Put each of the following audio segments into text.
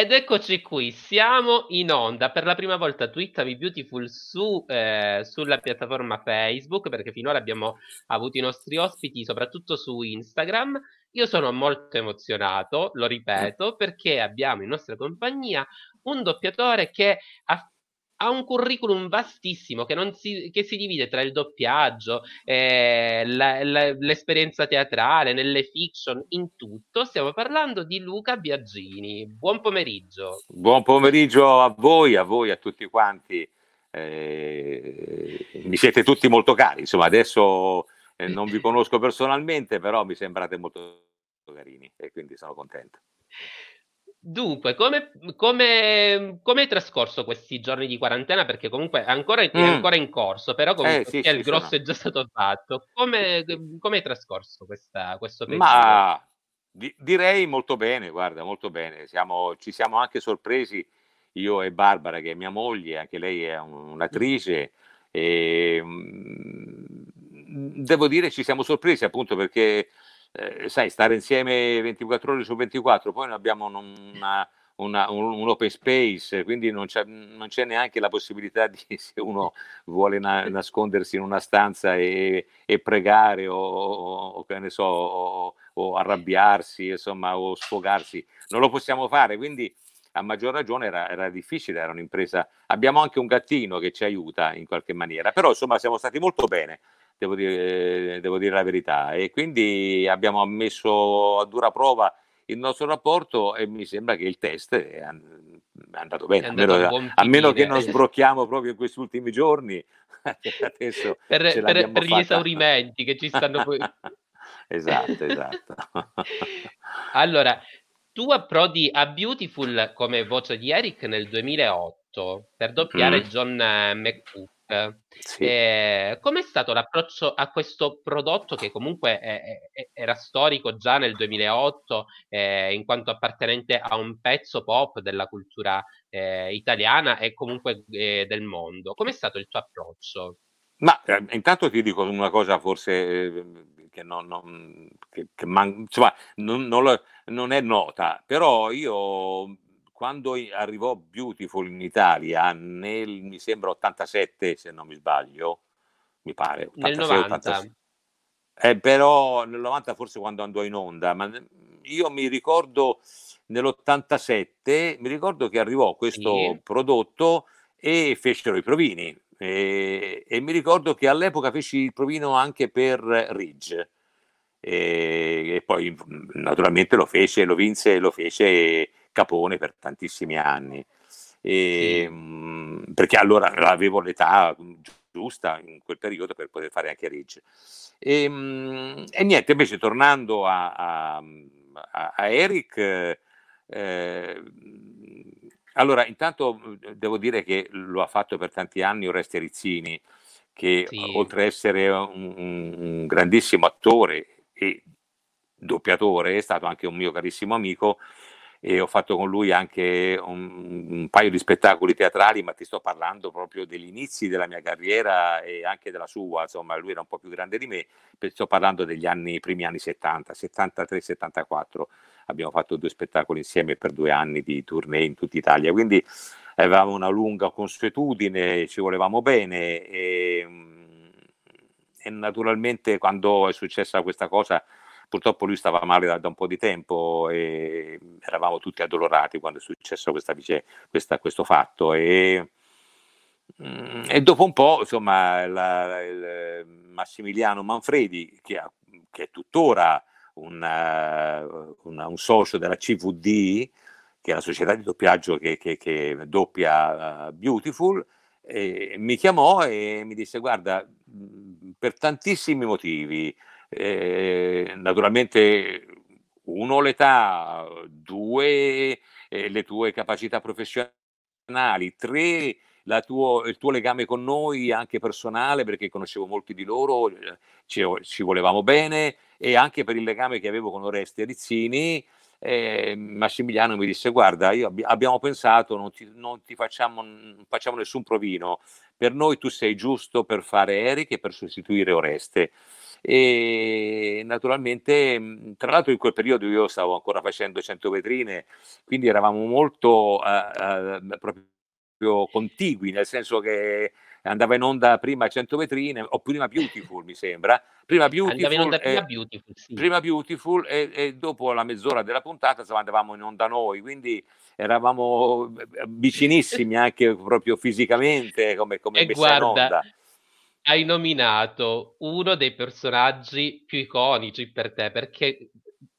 Ed eccoci qui, siamo in onda per la prima volta Twitter Beautiful su, eh, sulla piattaforma Facebook perché finora abbiamo avuto i nostri ospiti soprattutto su Instagram. Io sono molto emozionato, lo ripeto, perché abbiamo in nostra compagnia un doppiatore che ha ha un curriculum vastissimo che, si, che, si, divide tra il doppiaggio, eh, la, la, l'esperienza teatrale, nelle fiction, in tutto. Stiamo parlando di Luca Biagini. Buon pomeriggio. Buon pomeriggio a voi, a voi, a tutti quanti. Eh, mi siete tutti molto cari, insomma, adesso eh, non vi conosco personalmente, però mi sembrate molto carini e quindi sono contento. Dunque, come, come, come, hai trascorso questi giorni di quarantena? Perché comunque ancora, è mm. ancora in corso, però comunque eh, sì, sì, il grosso sono. è già stato fatto. Come, come hai trascorso questa, questo periodo? Ma di, direi molto bene, guarda, molto bene. Siamo, ci siamo anche sorpresi, io e Barbara, che è mia moglie, anche lei è un'attrice, e mm, devo dire ci siamo sorpresi appunto perché eh, sai, stare insieme 24 ore su 24, poi noi abbiamo una, una, un, un, open space, quindi non c'è, non c'è, neanche la possibilità di, se uno vuole na, nascondersi in una stanza e, e pregare o, o, che ne so, o, o, arrabbiarsi, insomma, o sfogarsi, non lo possiamo fare, quindi a maggior ragione era, era, difficile, era un'impresa. Abbiamo anche un gattino che ci aiuta in qualche maniera, però insomma siamo stati molto bene devo dire, devo dire la verità. E quindi abbiamo messo a dura prova il nostro rapporto e mi sembra che il test è andato bene, è andato a, meno, a, meno, che non sbrocchiamo proprio in questi ultimi giorni. Adesso per, per, per gli esaurimenti che ci stanno poi. esatto, esatto. allora, tu approdi a Beautiful come voce di Eric nel 2008 per doppiare mm. John McCook. Sì. Eh, com'è stato l'approccio a questo prodotto che comunque è, è, era storico già nel 2008 eh, in quanto appartenente a un pezzo pop della cultura eh, italiana e comunque eh, del mondo? Com'è stato il tuo approccio? Ma eh, intanto ti dico una cosa forse eh, che, non, non, che, che man- insomma, non, non, non è nota, però io quando arrivò Beautiful in Italia nel, mi sembra 87 se non mi sbaglio, mi pare. 86, nel 90. 86. Eh, però nel 90 forse quando andò in onda, ma io mi ricordo nell'87, mi ricordo che arrivò questo sì. prodotto e fecero i provini. E, e, mi ricordo che all'epoca feci il provino anche per Ridge. E, e, poi naturalmente lo fece, lo vinse e lo fece Capone per tantissimi anni. E, sì. mh, perché allora avevo l'età giusta in quel periodo per poter fare anche Ridge. E, mh, e niente, invece tornando a, a, a, Eric, eh, allora intanto devo dire che lo ha fatto per tanti anni Oreste Rizzini, che sì. oltre ad essere un, un, grandissimo attore e doppiatore, è stato anche un mio carissimo amico e ho fatto con lui anche un, un, paio di spettacoli teatrali, ma ti sto parlando proprio degli inizi della mia carriera e anche della sua, insomma lui era un po' più grande di me, sto parlando degli anni, primi anni 70, 73-74, abbiamo fatto due spettacoli insieme per due anni di tournée in tutta Italia, quindi avevamo una lunga consuetudine, ci volevamo bene e, e naturalmente quando è successa questa cosa Purtroppo lui stava male da, da un po' di tempo e eravamo tutti addolorati quando è successo questa, questa, questo fatto. E, mm, e, dopo un po', insomma, la, il Massimiliano Manfredi, che, ha, che è tuttora una, una, un socio della CVD, che è la società di doppiaggio che, che, che doppia uh, Beautiful, mi chiamò e mi disse: Guarda, per tantissimi motivi, eh, naturalmente uno l'età, due eh, le tue capacità professionali, tre tuo, il tuo legame con noi anche personale perché conoscevo molti di loro, ci, ci, volevamo bene e anche per il legame che avevo con Oreste Rizzini. Eh, Massimiliano mi disse guarda io abbi- abbiamo pensato non ti, non ti facciamo, non facciamo nessun provino per noi tu sei giusto per fare Eric e per sostituire Oreste e naturalmente, tra l'altro in quel periodo io stavo ancora facendo 100 vetrine, quindi eravamo molto uh, uh, proprio contigui, nel senso che andava in onda prima 100 vetrine o prima Beautiful mi sembra prima Beautiful, in onda prima Beautiful, sì. prima Beautiful e, e, dopo la mezz'ora della puntata andavamo in onda noi quindi eravamo vicinissimi anche proprio fisicamente come, come e guarda, hai nominato uno dei personaggi più iconici per te perché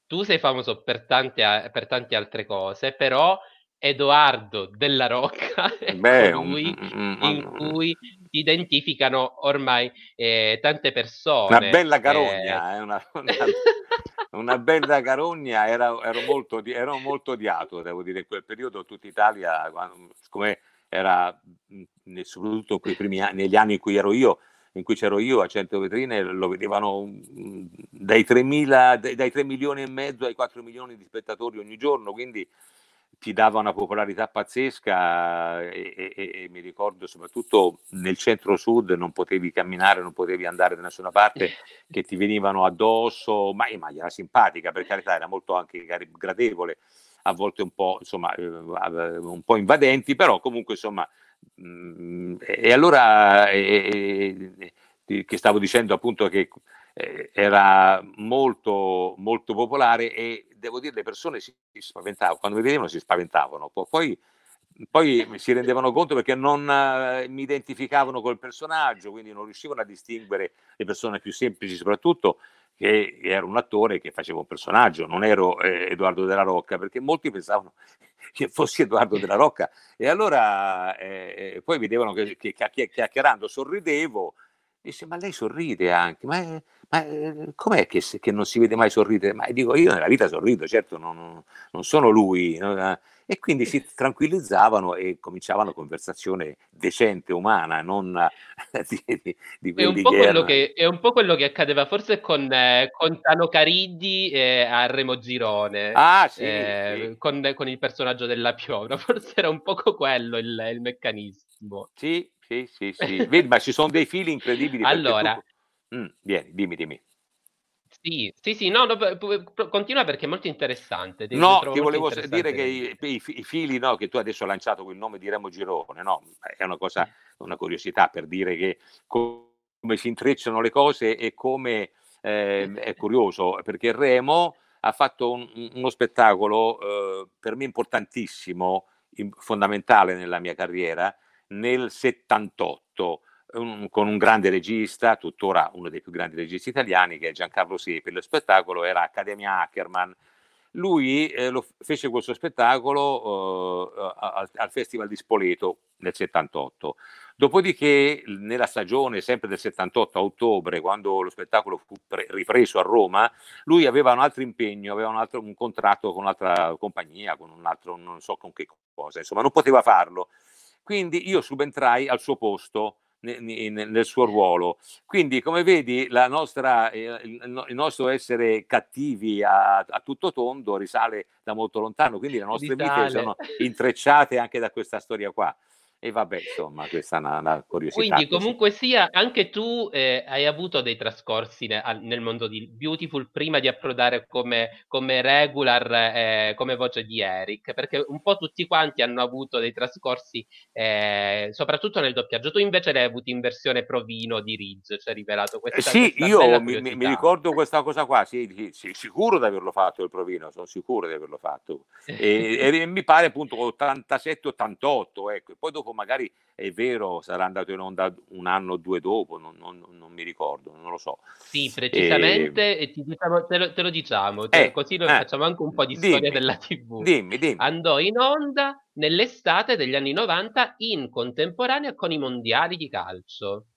tu sei famoso per tante, per tante altre cose però Edoardo della Rocca Beh, colui un, un, in cui si identificano ormai eh, tante persone. Una bella carogna, eh. Eh, una, una, una, bella carogna, era, ero, molto, ero molto odiato, devo dire, in quel periodo tutta Italia, come era soprattutto quei primi anni, negli anni in cui ero io, in cui c'ero io a 100 vetrine, lo vedevano dai 3, mila, dai 3 milioni e mezzo ai 4 milioni di spettatori ogni giorno, quindi ti dava una popolarità pazzesca e, e, e, mi ricordo soprattutto nel centro-sud non potevi camminare, non potevi andare da nessuna parte, che ti venivano addosso, ma in maniera simpatica, per carità era molto anche gradevole, a volte un po', insomma, eh, un po' invadenti, però comunque insomma... Mm, e allora eh, eh, che stavo dicendo appunto che eh, era molto, molto popolare e devo dire le persone si, spaventavano, quando mi vedevano si spaventavano, poi, poi si rendevano conto perché non uh, mi identificavano col personaggio, quindi non riuscivano a distinguere le persone più semplici soprattutto che ero un attore che faceva un personaggio, non ero eh, Edoardo della Rocca, perché molti pensavano che fossi Edoardo della Rocca. E allora eh, eh poi vedevano che, che chiacchierando sorridevo, dice ma lei sorride anche, ma ma eh, com'è che, che, non si vede mai sorridere? Ma dico, io nella vita sorrido, certo non, non sono lui. No? E quindi si tranquillizzavano e cominciavano conversazione decente, umana, non di, di, di è, un che che, è, un po' quello che accadeva forse con, eh, con Tano Cariddi eh, a Remo Girone, ah, sì, eh, sì. Con, con, il personaggio della piovra, forse era un poco quello il, il meccanismo. Sì, sì, sì, sì. Vedi, ma ci sono dei fili incredibili. Allora, tu Mh, vieni, dimmi, dimmi. Sì, sì, sì, no, no, continua perché è molto interessante. Ti, no, ti volevo dire che i, i, i, fili, no, che tu adesso hai lanciato quel nome di Remo Girone, no, è una cosa, una curiosità per dire che come si intrecciano le cose e come eh, è curioso, perché Remo ha fatto un, uno spettacolo eh, per me importantissimo, in, fondamentale nella mia carriera, nel 78 un, con un grande regista, tuttora uno dei più grandi registi italiani, che è Giancarlo Siepi. Lo spettacolo era Accademia Ackerman. Lui eh, lo, fece questo spettacolo eh, al, al, Festival di Spoleto nel 78. Dopodiché, nella stagione sempre del 78 a ottobre, quando lo spettacolo fu pre- ripreso a Roma, lui aveva un altro impegno, aveva un, altro, un contratto con un'altra compagnia, con un altro, non so con che cosa, insomma, non poteva farlo. Quindi io subentrai al suo posto nel suo ruolo. Quindi, come vedi, nostra, eh, il, nostro essere cattivi a, a, tutto tondo risale da molto lontano, quindi le nostre vite sono intrecciate anche da questa storia qua. E vabbè, insomma, questa è una, una curiosità. Quindi, comunque sia, anche tu eh, hai avuto dei trascorsi ne, nel mondo di Beautiful prima di approdare come, come regular, eh, come voce di Eric, perché un po' tutti quanti hanno avuto dei trascorsi, eh, soprattutto nel doppiaggio. Tu invece l'hai avuto in versione provino di Ridge, ci hai rivelato questa cosa. Sì, io mi, mi, ricordo questa cosa qua, sì, sì, sicuro di averlo fatto il provino, sono sicuro di averlo fatto. E, e mi pare appunto 87-88, ecco. Poi dopo magari è vero, sarà andato in onda un anno o due dopo, non, non, non mi ricordo, non lo so. Sì, precisamente, e, e diciamo, te, lo, te, lo, diciamo, te, eh, così noi eh, facciamo anche un po' di dimmi, storia della TV. Dimmi, dimmi. Andò in onda nell'estate degli anni 90 in contemporanea con i mondiali di calcio.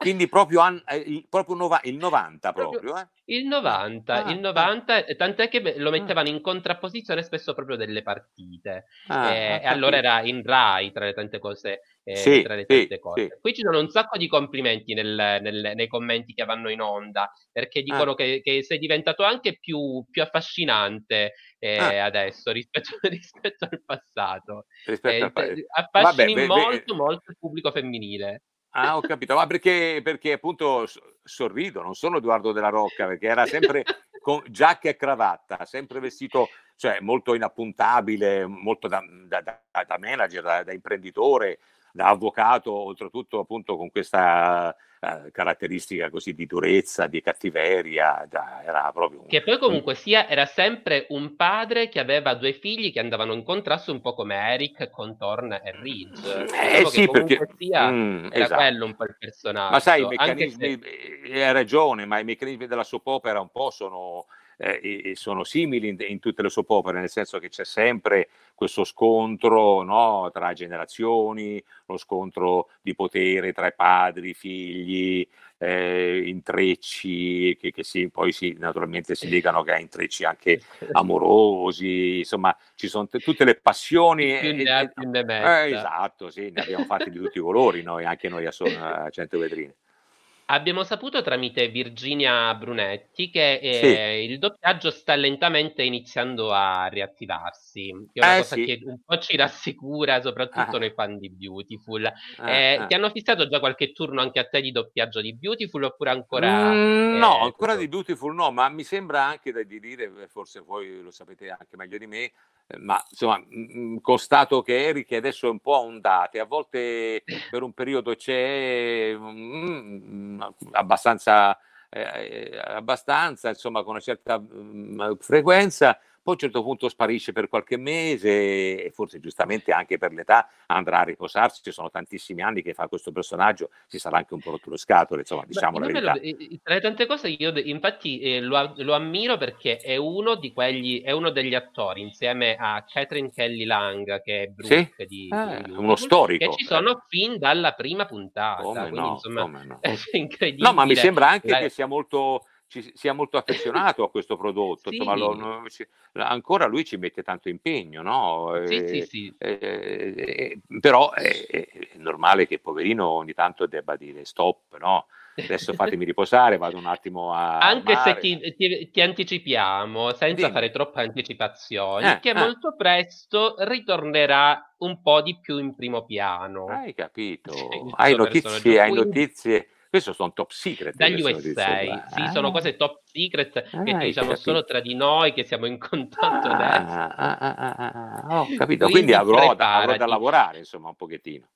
Quindi proprio, an, eh, proprio nova, il 90 proprio, proprio eh? Il 90, ah, il 90 ah. tant'è che lo mettevano in contrapposizione spesso proprio delle partite. Ah, eh, e allora era in Rai tra le tante cose. Eh, sì, tra le tante sì, cose. Sì. Qui ci sono un sacco di complimenti nel, nel, nei commenti che vanno in onda, perché dicono ah. che, che, sei diventato anche più, più affascinante eh, ah. adesso rispetto, rispetto, al passato. Rispetto al... Eh, affascini Vabbè, molto, beh, molto il pubblico femminile. Ah, ho capito, ma perché, perché appunto sorrido, non sono Edoardo della Rocca, perché era sempre con giacca e cravatta, sempre vestito, cioè molto inappuntabile, molto da, da, da manager, da, da imprenditore, da avvocato, oltretutto appunto con questa uh, caratteristica così di durezza, di cattiveria, da, era proprio... Un, che poi comunque un... sia, era sempre un padre che aveva due figli che andavano in contrasto un po' come Eric con Thorn e Ridge. Eh sì, perché... Sia, mm, era esatto. quello un po' il personaggio. Ma sai, i meccanismi, se... hai ragione, ma i meccanismi della soap opera un po' sono eh, sono simili in, in, tutte le soap opere, nel senso che c'è sempre questo scontro no, tra generazioni, lo scontro di potere tra i padri, i figli, eh, intrecci che, che si, poi si, naturalmente si legano che ha intrecci anche amorosi, insomma ci sono t- tutte le passioni. Più ne ha, più ne eh, esatto, sì, ne abbiamo fatti di tutti i colori noi, anche noi a, a Cento Vetrine. Abbiamo saputo tramite Virginia Brunetti che eh, sì. il doppiaggio sta lentamente iniziando a riattivarsi, che è una eh, cosa sì. che un po' ci rassicura, soprattutto ah. noi fan di Beautiful. Ah, eh, ah. Ti hanno fissato già qualche turno anche a te di doppiaggio di Beautiful oppure ancora... Mm, no, eh, ancora tutto... di Beautiful no, ma mi sembra anche di dire, forse voi lo sapete anche meglio di me, ma insomma, constato che Eric adesso è un po' a ondate, a volte per un periodo c'è mh, abbastanza, eh, abbastanza, insomma, con una certa mh, frequenza, poi a un certo punto sparisce per qualche mese e forse giustamente anche per l'età andrà a riposarsi, ci sono tantissimi anni che fa questo personaggio, si sarà anche un po' rotto le scatole, insomma diciamo Beh, la verità. Tra le tante cose io infatti eh, lo, lo, ammiro perché è uno di quegli, è uno degli attori insieme a Catherine Kelly Lang che è Brooke sì? di, eh, di uno storico. Che ci sono fin dalla prima puntata, come quindi no, insomma no. è incredibile. No, ma mi sembra anche la... che sia molto ci, sia molto affezionato a questo prodotto, sì. insomma, lo, ancora lui ci mette tanto impegno, no? Sì, eh, sì, eh, eh, però è, è, normale che poverino ogni tanto debba dire stop, no? Adesso fatemi riposare, vado un attimo a. Anche mare. se ti, ti, ti, anticipiamo, senza Dimmi. fare troppe anticipazioni, eh, che eh. molto presto ritornerà un po' di più in primo piano. Hai capito? Hai notizie, hai notizie questo sono top secret. Dagli USA, sì, sono ah. cose top secret ah, che diciamo capito. solo tra di noi che siamo in contatto ah, adesso. Ah, ah, ah, ho capito, quindi, quindi avrò, avrò, da lavorare insomma un pochettino.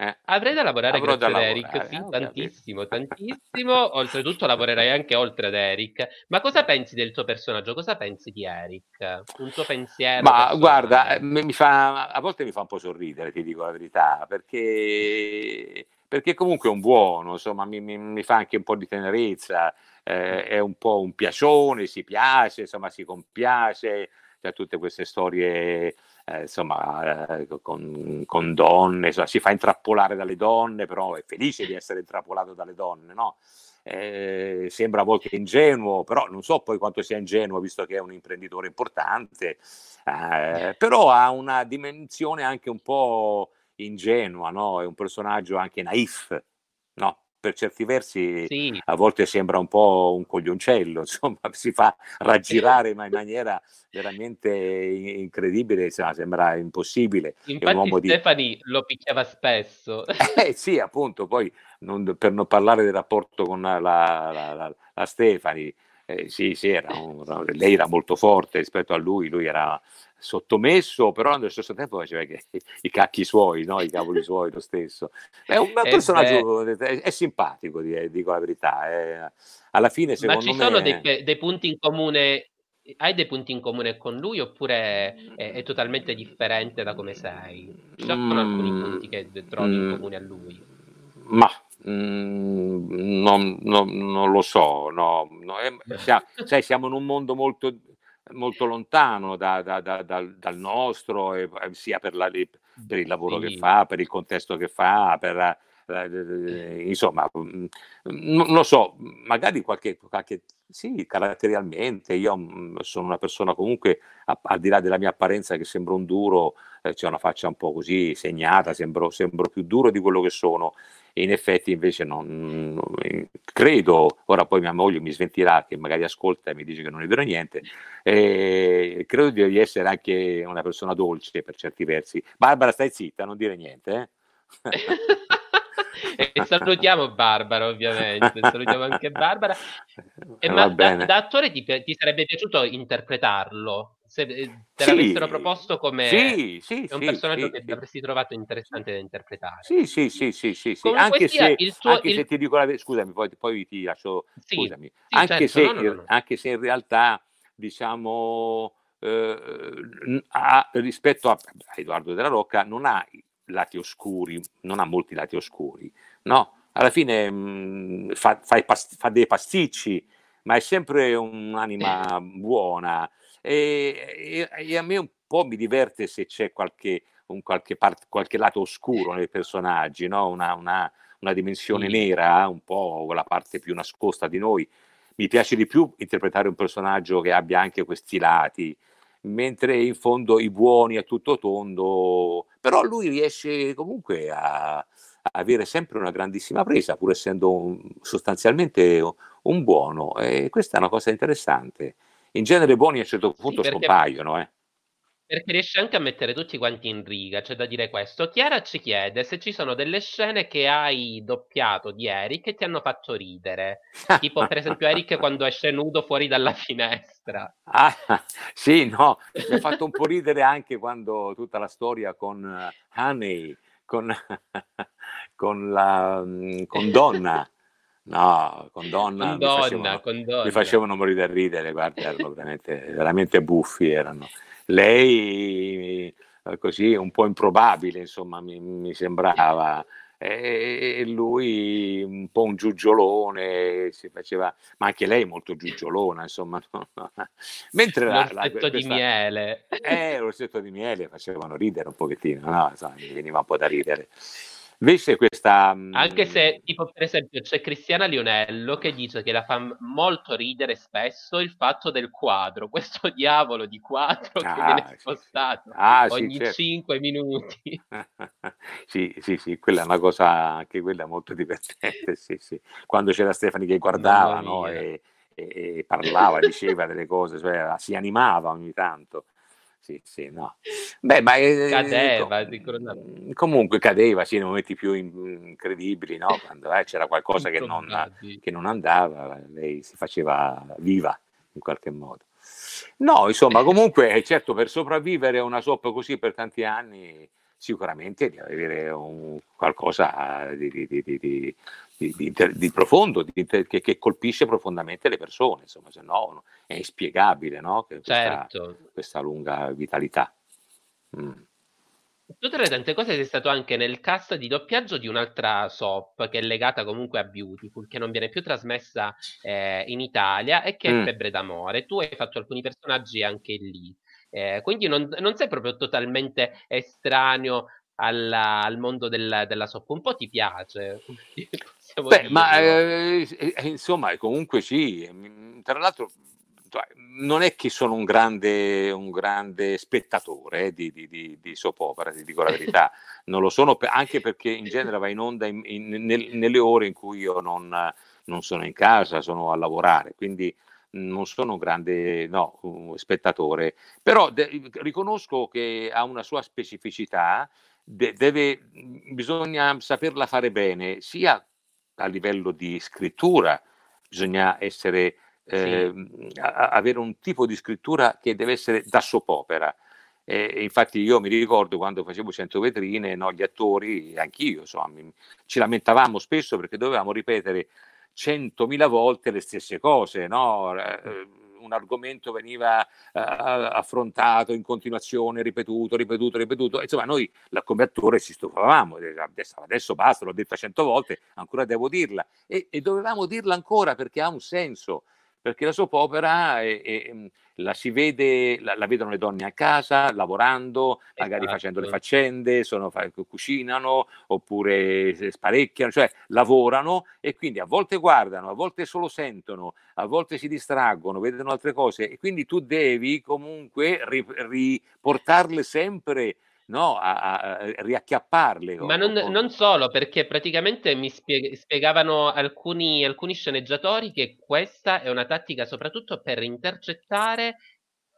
Eh. Avrei da lavorare Avrò grazie da ad Eric, sì, tantissimo, tantissimo. Oltretutto lavorerai anche oltre ad Eric. Ma cosa pensi del tuo personaggio? Cosa pensi di Eric? Un tuo pensiero? Ma personale? guarda, mi fa, a volte mi fa un po' sorridere, ti dico la verità, perché perché comunque è un buono, insomma, mi, mi, mi fa anche un po' di tenerezza, eh, è un po' un piacione, si piace, insomma, si compiace, c'è tutte queste storie, eh, insomma, eh, con, con, donne, insomma, si fa intrappolare dalle donne, però è felice di essere intrappolato dalle donne, no? Eh, sembra a volte ingenuo, però non so poi quanto sia ingenuo, visto che è un imprenditore importante, eh, però ha una dimensione anche un po' ingenua, no? è un personaggio anche naif, no? per certi versi sì. a volte sembra un po' un coglioncello, insomma, si fa raggirare ma in maniera veramente incredibile, insomma, sembra impossibile. Infatti Stefani di... lo picchiava spesso. Eh sì, appunto, poi non, per non parlare del rapporto con la, la, la, la Stefani, eh, sì, sì, era un, lei era molto forte rispetto a lui, lui era sottomesso, però allo stesso tempo faceva che, i cacchi suoi, no? i cavoli suoi lo stesso. È un, eh personaggio, è, è, simpatico, dico la verità. È, alla fine, secondo Ma ci me... sono dei, dei, punti in comune, hai dei punti in comune con lui oppure è, è totalmente differente da come sei? Ci sono mm, alcuni punti che trovi mm, in comune a lui? Ma mm, non, non, non, lo so, no, no, è, siamo, sai, siamo in un mondo molto molto lontano da, da, da, dal, dal, nostro, e, sia per, la, per, il lavoro che fa, per il contesto che fa, per, insomma, mm, non lo so, magari qualche, qualche sì, caratterialmente, io mm, sono una persona comunque, al di là della mia apparenza che sembra un duro, eh, c'è una faccia un po' così segnata, sembro, sembro più duro di quello che sono, e in effetti invece non, credo, ora poi mia moglie mi sventirà che magari ascolta e mi dice che non è vero niente, eh, credo di essere anche una persona dolce per certi versi. Barbara stai zitta, non dire niente. Eh? e salutiamo Barbara, ovviamente. Salutiamo anche Barbara. E, ma da, da, attore ti, ti, sarebbe piaciuto interpretarlo? Se eh, te sì, l'avessero proposto come sì, sì, un personaggio che avresti trovato interessante da interpretare. Sì, sì, sì, sì, sì. Anche, se, tuo, anche il... se, ti dico la verità, scusami, poi, poi, ti lascio, scusami, anche, certo, se, no, no, no. anche se in realtà, diciamo, eh, ha, rispetto a, a Edoardo della Rocca, non ha lati oscuri, non ha molti lati oscuri, no? Alla fine mh, mm, fa, fa, past- fa, dei pasticci, ma è sempre un'anima buona e, e, e, a me un po' mi diverte se c'è qualche, un, qualche, part- qualche lato oscuro nei personaggi, no? una, una, una, dimensione nera, un po' la parte più nascosta di noi. Mi piace di più interpretare un personaggio che abbia anche questi lati, mentre in fondo i buoni a tutto tondo, però lui riesce comunque a, avere sempre una grandissima presa, pur essendo un, sostanzialmente un buono, e questa è una cosa interessante. In genere i buoni a un certo punto sì, scompaiono, eh. Perché riesce anche a mettere tutti quanti in riga, c'è da dire questo. Chiara ci chiede se ci sono delle scene che hai doppiato di Eric che ti hanno fatto ridere. tipo, per esempio, Eric quando esce nudo fuori dalla finestra. Ah, sì, no, mi ha fatto un po' ridere anche quando tutta la storia con uh, Honey, con, con, la, mm, con Donna. No, con Donna, con, donna, mi facevano, con donna. mi facevano morire da ridere, guarda, erano veramente, veramente buffi erano lei eh, così un po' improbabile, insomma, mi, mi sembrava. E lui un po' un giugiolone, si faceva, ma anche lei molto giugiolona, insomma. Mentre la, la, questa, di miele. Eh, l'orsetto di miele facevano ridere un pochettino, no? Insomma, mi veniva un po' da ridere. Invece questa... Anche se, tipo, per esempio, c'è Cristiana Lionello che dice che la fa molto ridere spesso il fatto del quadro, questo diavolo di quadro ah, che viene spostato ah, ogni sì, certo. 5 minuti. sì, sì, sì, quella è una cosa, anche quella molto divertente, sì, sì. Quando c'era Stefani che guardava, no, e, e, e, parlava, diceva delle cose, cioè, si animava ogni tanto sì, sì, no. Beh, ma eh, cadeva, com- comunque cadeva, sì, nei momenti più incredibili, no? Quando eh, c'era qualcosa che non, che non, andava, lei si faceva viva in qualche modo. No, insomma, comunque, eh, certo, per sopravvivere a una soppa così per tanti anni, sicuramente devi avere un, qualcosa di, di, di, di, di, di profondo, di, che, che, colpisce profondamente le persone, insomma, se no è inspiegabile no? questa, certo. questa, lunga vitalità. Mm. Tu tra le tante cose sei stato anche nel cast di doppiaggio di un'altra soap che è legata comunque a Beautiful, che non viene più trasmessa eh, in Italia e che è mm. Febbre d'amore. Tu hai fatto alcuni personaggi anche lì. Eh, quindi non, non, sei proprio totalmente estraneo alla, al mondo del, della soap, un po' ti piace. Beh, ma eh, eh, insomma, comunque sì, mm, tra l'altro cioè, non è che sono un grande, un grande spettatore eh, di, di, di, di soap opera, ti dico la verità, non lo sono anche perché in genere va in onda in, in, nel, nelle ore in cui io non, non, sono in casa, sono a lavorare, quindi non sono un grande no, un spettatore, però de- riconosco che ha una sua specificità de- deve, bisogna saperla fare bene, sia a livello di scrittura, bisogna essere, eh, sì. a- avere un tipo di scrittura che deve essere da soap opera. E infatti io mi ricordo quando facevo 100 vetrine, no, gli attori, anch'io, insomma, ci lamentavamo spesso perché dovevamo ripetere 100.000 volte le stesse cose, no? Eh, un argomento veniva uh, affrontato in continuazione, ripetuto, ripetuto, ripetuto. Insomma, noi come attore ci stufavamo, adesso, adesso basta, l'ho detta cento volte, ancora devo dirla. E, e dovevamo dirla ancora perché ha un senso perché la soap opera è, è, mm, la si vede, la, la, vedono le donne a casa, lavorando, magari esatto. facendo le faccende, sono, cucinano oppure sparecchiano, cioè lavorano e quindi a volte guardano, a volte solo sentono, a volte si distraggono, vedono altre cose e quindi tu devi comunque riportarle sempre no, a, a riacchiapparle. Ma non, o, non, solo, perché praticamente mi spieg- spiegavano alcuni, alcuni sceneggiatori che questa è una tattica soprattutto per intercettare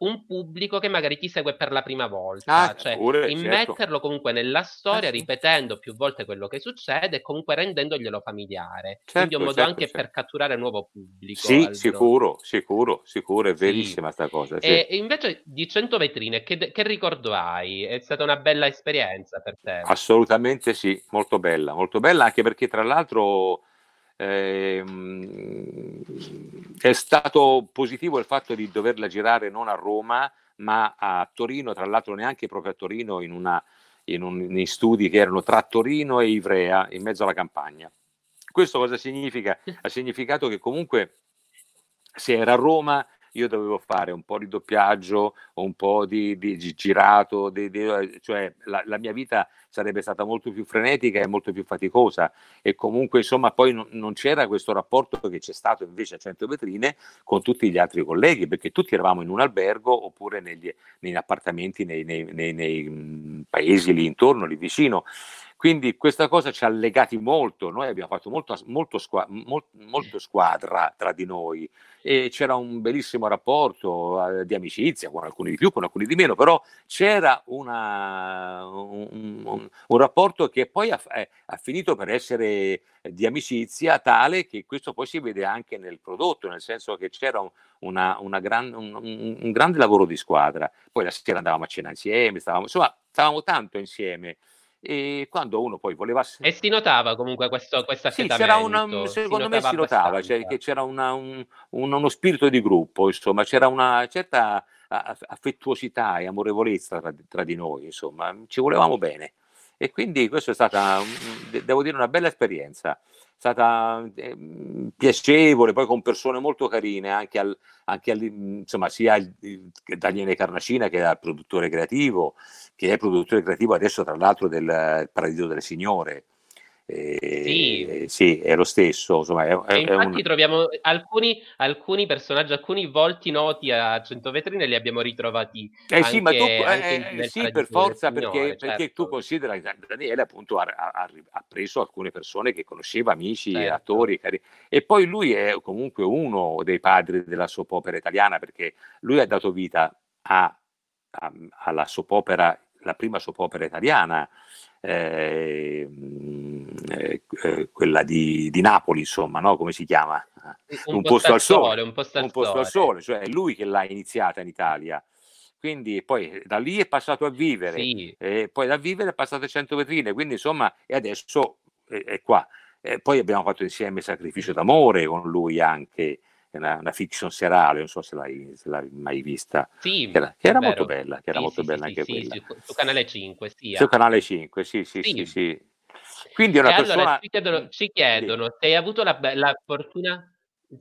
un pubblico che magari ti segue per la prima volta, Ah, cioè pure, certo. immetterlo comunque nella storia, sì. ripetendo più volte quello che succede e comunque rendendoglielo familiare. Quindi è Certo, un modo certo, anche certo. per catturare nuovo pubblico, Sì, Aldo. sicuro, sicuro, sicuro, è Sì. verissima sta cosa, sì. E e invece di 100 vetrine, che, che ricordo hai? È stata una bella esperienza per te? Assolutamente sì, molto bella, molto bella anche perché tra l'altro ehm, è stato positivo il fatto di doverla girare non a Roma ma a Torino, tra l'altro neanche proprio a Torino, in, una, in, un, in studi che erano tra Torino e Ivrea, in mezzo alla campagna. Questo cosa significa? Ha significato che comunque se era a Roma io dovevo fare un po' di doppiaggio, un po' di, di girato, di, di, cioè la, la, mia vita sarebbe stata molto più frenetica e molto più faticosa e comunque insomma poi non, non c'era questo rapporto che c'è stato invece a 100 vetrine con tutti gli altri colleghi perché tutti eravamo in un albergo oppure negli, negli appartamenti nei, nei, nei, nei paesi lì intorno, lì vicino. Quindi questa cosa ci ha legati molto, noi abbiamo fatto molto, molto, squa- molto, molto squadra tra di noi e c'era un bellissimo rapporto eh, di amicizia con alcuni di più, con alcuni di meno, però c'era una, un, un, un, rapporto che poi ha, eh, ha, finito per essere di amicizia tale che questo poi si vede anche nel prodotto, nel senso che c'era una, una gran, un, un, grande lavoro di squadra. Poi la sera andavamo a cena insieme, stavamo, insomma, stavamo tanto insieme e quando uno poi voleva e si notava comunque questo questo sì, c'era una, secondo si me si notava cioè, che c'era una, un, un, uno spirito di gruppo insomma c'era una certa affettuosità e amorevolezza tra, tra di noi insomma ci volevamo bene. E quindi questa è stata devo dire una bella esperienza. È stata eh, piacevole poi con persone molto carine anche, al, anche al, insomma sia il, il Daniele Carnacina che era il produttore creativo che è produttore creativo adesso tra l'altro del Paradiso delle Signore eh, sì. sì, è lo stesso. Insomma, è, è infatti un... troviamo alcuni, alcuni, personaggi, alcuni volti noti a 100 vetrine li abbiamo ritrovati. Eh anche, sì, ma tu eh, sì, per forza, perché, certo. perché, tu consideri che Daniele appunto ha, ha, ha, preso alcune persone che conosceva, amici, certo. attori, cari... e poi lui è comunque uno dei padri della soap opera italiana perché lui ha dato vita a, a, alla soap opera, la prima soap opera italiana. Eh, eh, quella di, di, Napoli, insomma, no? come si chiama? Un, un posto, al sole, un posto al, un posto sole. al sole, cioè è lui che l'ha iniziata in Italia. Quindi poi da lì è passato a vivere, sì. e poi da vivere è passato a 100 vetrine, quindi insomma, e adesso è, è qua. E poi abbiamo fatto insieme Sacrificio d'amore con lui anche, una, una, fiction serale, non so se l'hai, se l'hai mai vista, sì, che era, che era molto bella, che era sì, molto sì, bella anche quella. Su, su, Canale 5, sì. Su Canale 5, sì, sì, sì, sì. Quindi è una e persona... allora ci chiedono, ci chiedono se hai avuto la, la fortuna...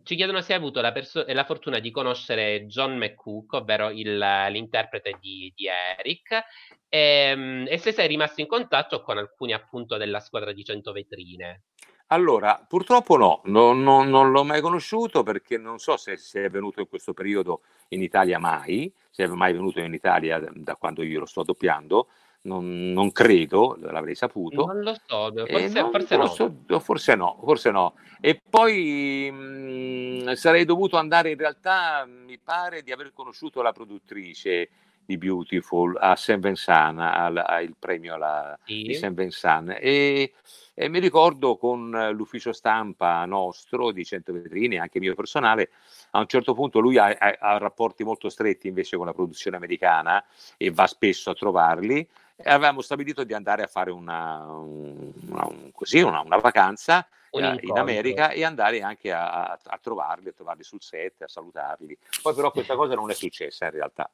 Ci chiedono se hai avuto la, perso- la, fortuna di conoscere John McCook, ovvero il, l'interprete di, di Eric, e, e, se sei rimasto in contatto con alcuni appunto della squadra di 100 vetrine. Allora, purtroppo no, non, non, non l'ho mai conosciuto perché non so se, se, è venuto in questo periodo in Italia mai, se è mai venuto in Italia da, quando io lo sto doppiando, non, non, credo, l'avrei saputo. Non lo so, forse, non, forse, forse, no. forse, no. Forse no, E poi mh, sarei dovuto andare, in realtà mi pare di aver conosciuto la produttrice di Beautiful a Saint Vincent, al, al premio alla, sì. di Saint Vincent. E, e, mi ricordo con l'ufficio stampa nostro di 100 vetrine, anche mio personale, a un certo punto lui ha, ha, ha rapporti molto stretti invece con la produzione americana e va spesso a trovarli e avevamo stabilito di andare a fare una, una, un, così, una, una vacanza eh, in America e andare anche a, a, a, trovarli, a trovarli sul set, a salutarli. Poi però questa cosa non è successa in realtà.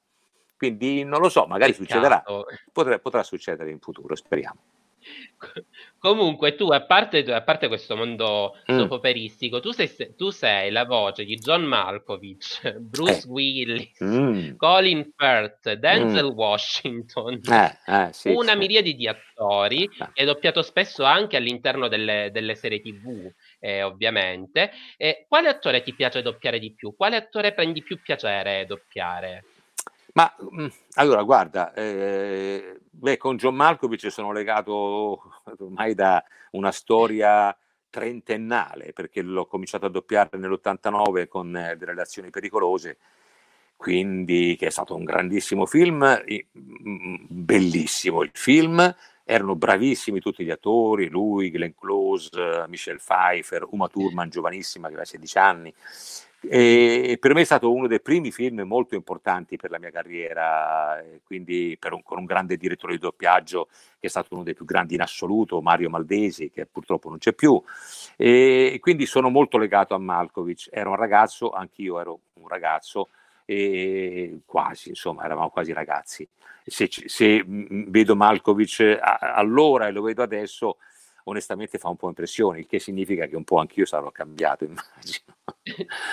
Quindi non lo so, magari succederà, potrà, potrà succedere in futuro, speriamo. Comunque, tu, a parte, a parte questo mondo mm. sopoperistico, tu sei, tu sei, la voce di John Malkovich, Bruce eh. Willis, mm. Colin Firth, Denzel Mm. Washington, Eh, eh, sì, una sì. miriade di attori e doppiato spesso anche all'interno delle, delle serie TV, eh, ovviamente. E quale attore ti piace doppiare di più? Quale attore prendi più piacere doppiare? Ma mh, allora, guarda, eh, beh, con John Malkovich sono legato ormai da una storia trentennale, perché l'ho cominciato a doppiare nell'89 con eh, delle relazioni pericolose. quindi che è stato un grandissimo film, mm, bellissimo il film, erano bravissimi tutti gli attori, lui, Glenn Close, Michelle Pfeiffer, Uma Thurman giovanissima che aveva 16 anni. E per me è stato uno dei primi film molto importanti per la mia carriera, quindi un, con un grande direttore di doppiaggio che è stato uno dei più grandi in assoluto, Mario Maldesi, che purtroppo non c'è più. E quindi sono molto legato a Malkovich. Era un ragazzo, anch'io ero un ragazzo, e quasi, insomma, eravamo quasi ragazzi. Se, se vedo Malkovich allora e lo vedo adesso, onestamente fa un po' impressione, il che significa che un po' anch'io sarò cambiato, immagino.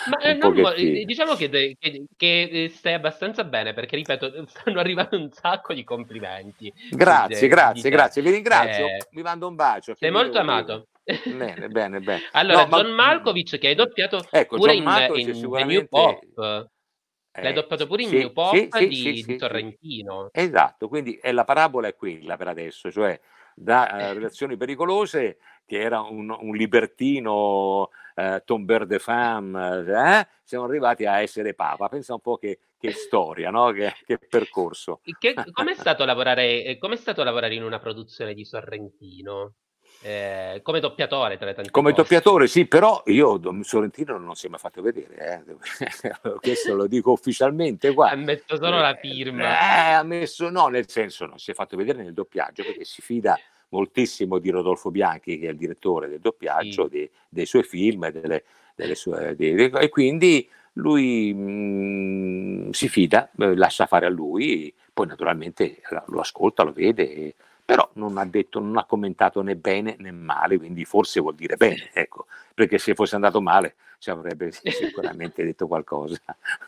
Ma eh, no, eh, diciamo che, che, che, eh, stai abbastanza bene perché, ripeto, stanno arrivando un sacco di complimenti. Grazie, di, grazie, di grazie, vi ringrazio, eh, vi mando un bacio. Sei molto amato. Bene, bene, bene. Allora, no, John ma... Malkovich che hai doppiato ecco, pure John in, in sicuramente... The New Pop. L'hai eh, doppiato pure in sì, New Pop sì, di, sì, di Sorrentino. Esatto, quindi è la parabola è quella per adesso, cioè da uh, Relazioni pericolose, che era un, un libertino uh, tomber de femme, eh? siamo arrivati a essere papa. Pensa un po' che, che storia, no? che, che percorso. Come è stato stato lavorare in una produzione di Sorrentino? Eh, come doppiatore tra le tante come cose. doppiatore sì però io Sorrentino non si è mai fatto vedere eh. questo lo dico ufficialmente qua. ha messo solo la firma eh, ha messo no nel senso non si è fatto vedere nel doppiaggio perché si fida moltissimo di Rodolfo Bianchi che è il direttore del doppiaggio sì. dei, dei, suoi film delle, delle sue, dei, e quindi lui mh, mm, si fida eh, lascia fare a lui poi naturalmente lo ascolta lo vede però non ha detto, non ha commentato né bene né male, quindi forse vuol dire bene, ecco, perché se fosse andato male ci avrebbe sicuramente detto qualcosa.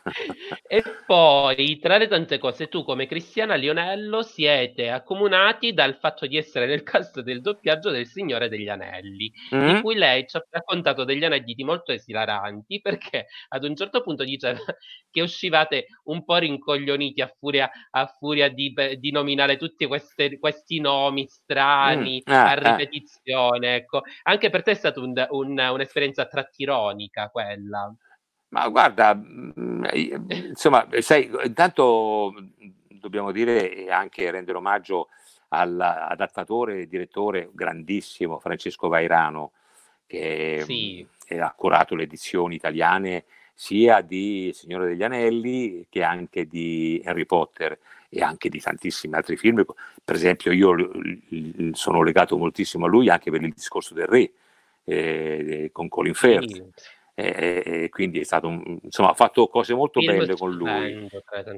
e poi, tra le tante cose, tu come Cristiana Lionello siete accomunati dal fatto di essere nel cast del doppiaggio del Signore degli Anelli, mm-hmm. di cui lei ci ha raccontato degli aneddoti molto esilaranti, perché ad un certo punto diceva che uscivate un po' rincoglioniti a furia, a furia di, di, nominare tutti queste, questi nomi strani mm, ah, a ah. ripetizione. Ah. Ecco. Anche per te è stata un, un, un'esperienza tratti ironica quella. Ma guarda, mm, insomma, sai, intanto dobbiamo dire e anche rendere omaggio all'adattatore e direttore grandissimo Francesco Vairano, che sì. ha curato le edizioni italiane sia di Signore degli Anelli che anche di Harry Potter e anche di tantissimi altri film. Per esempio, io sono legato moltissimo a lui anche per il discorso del re eh, con Colin Firth. E, quindi è stato un, insomma ha fatto cose molto film belle con lui.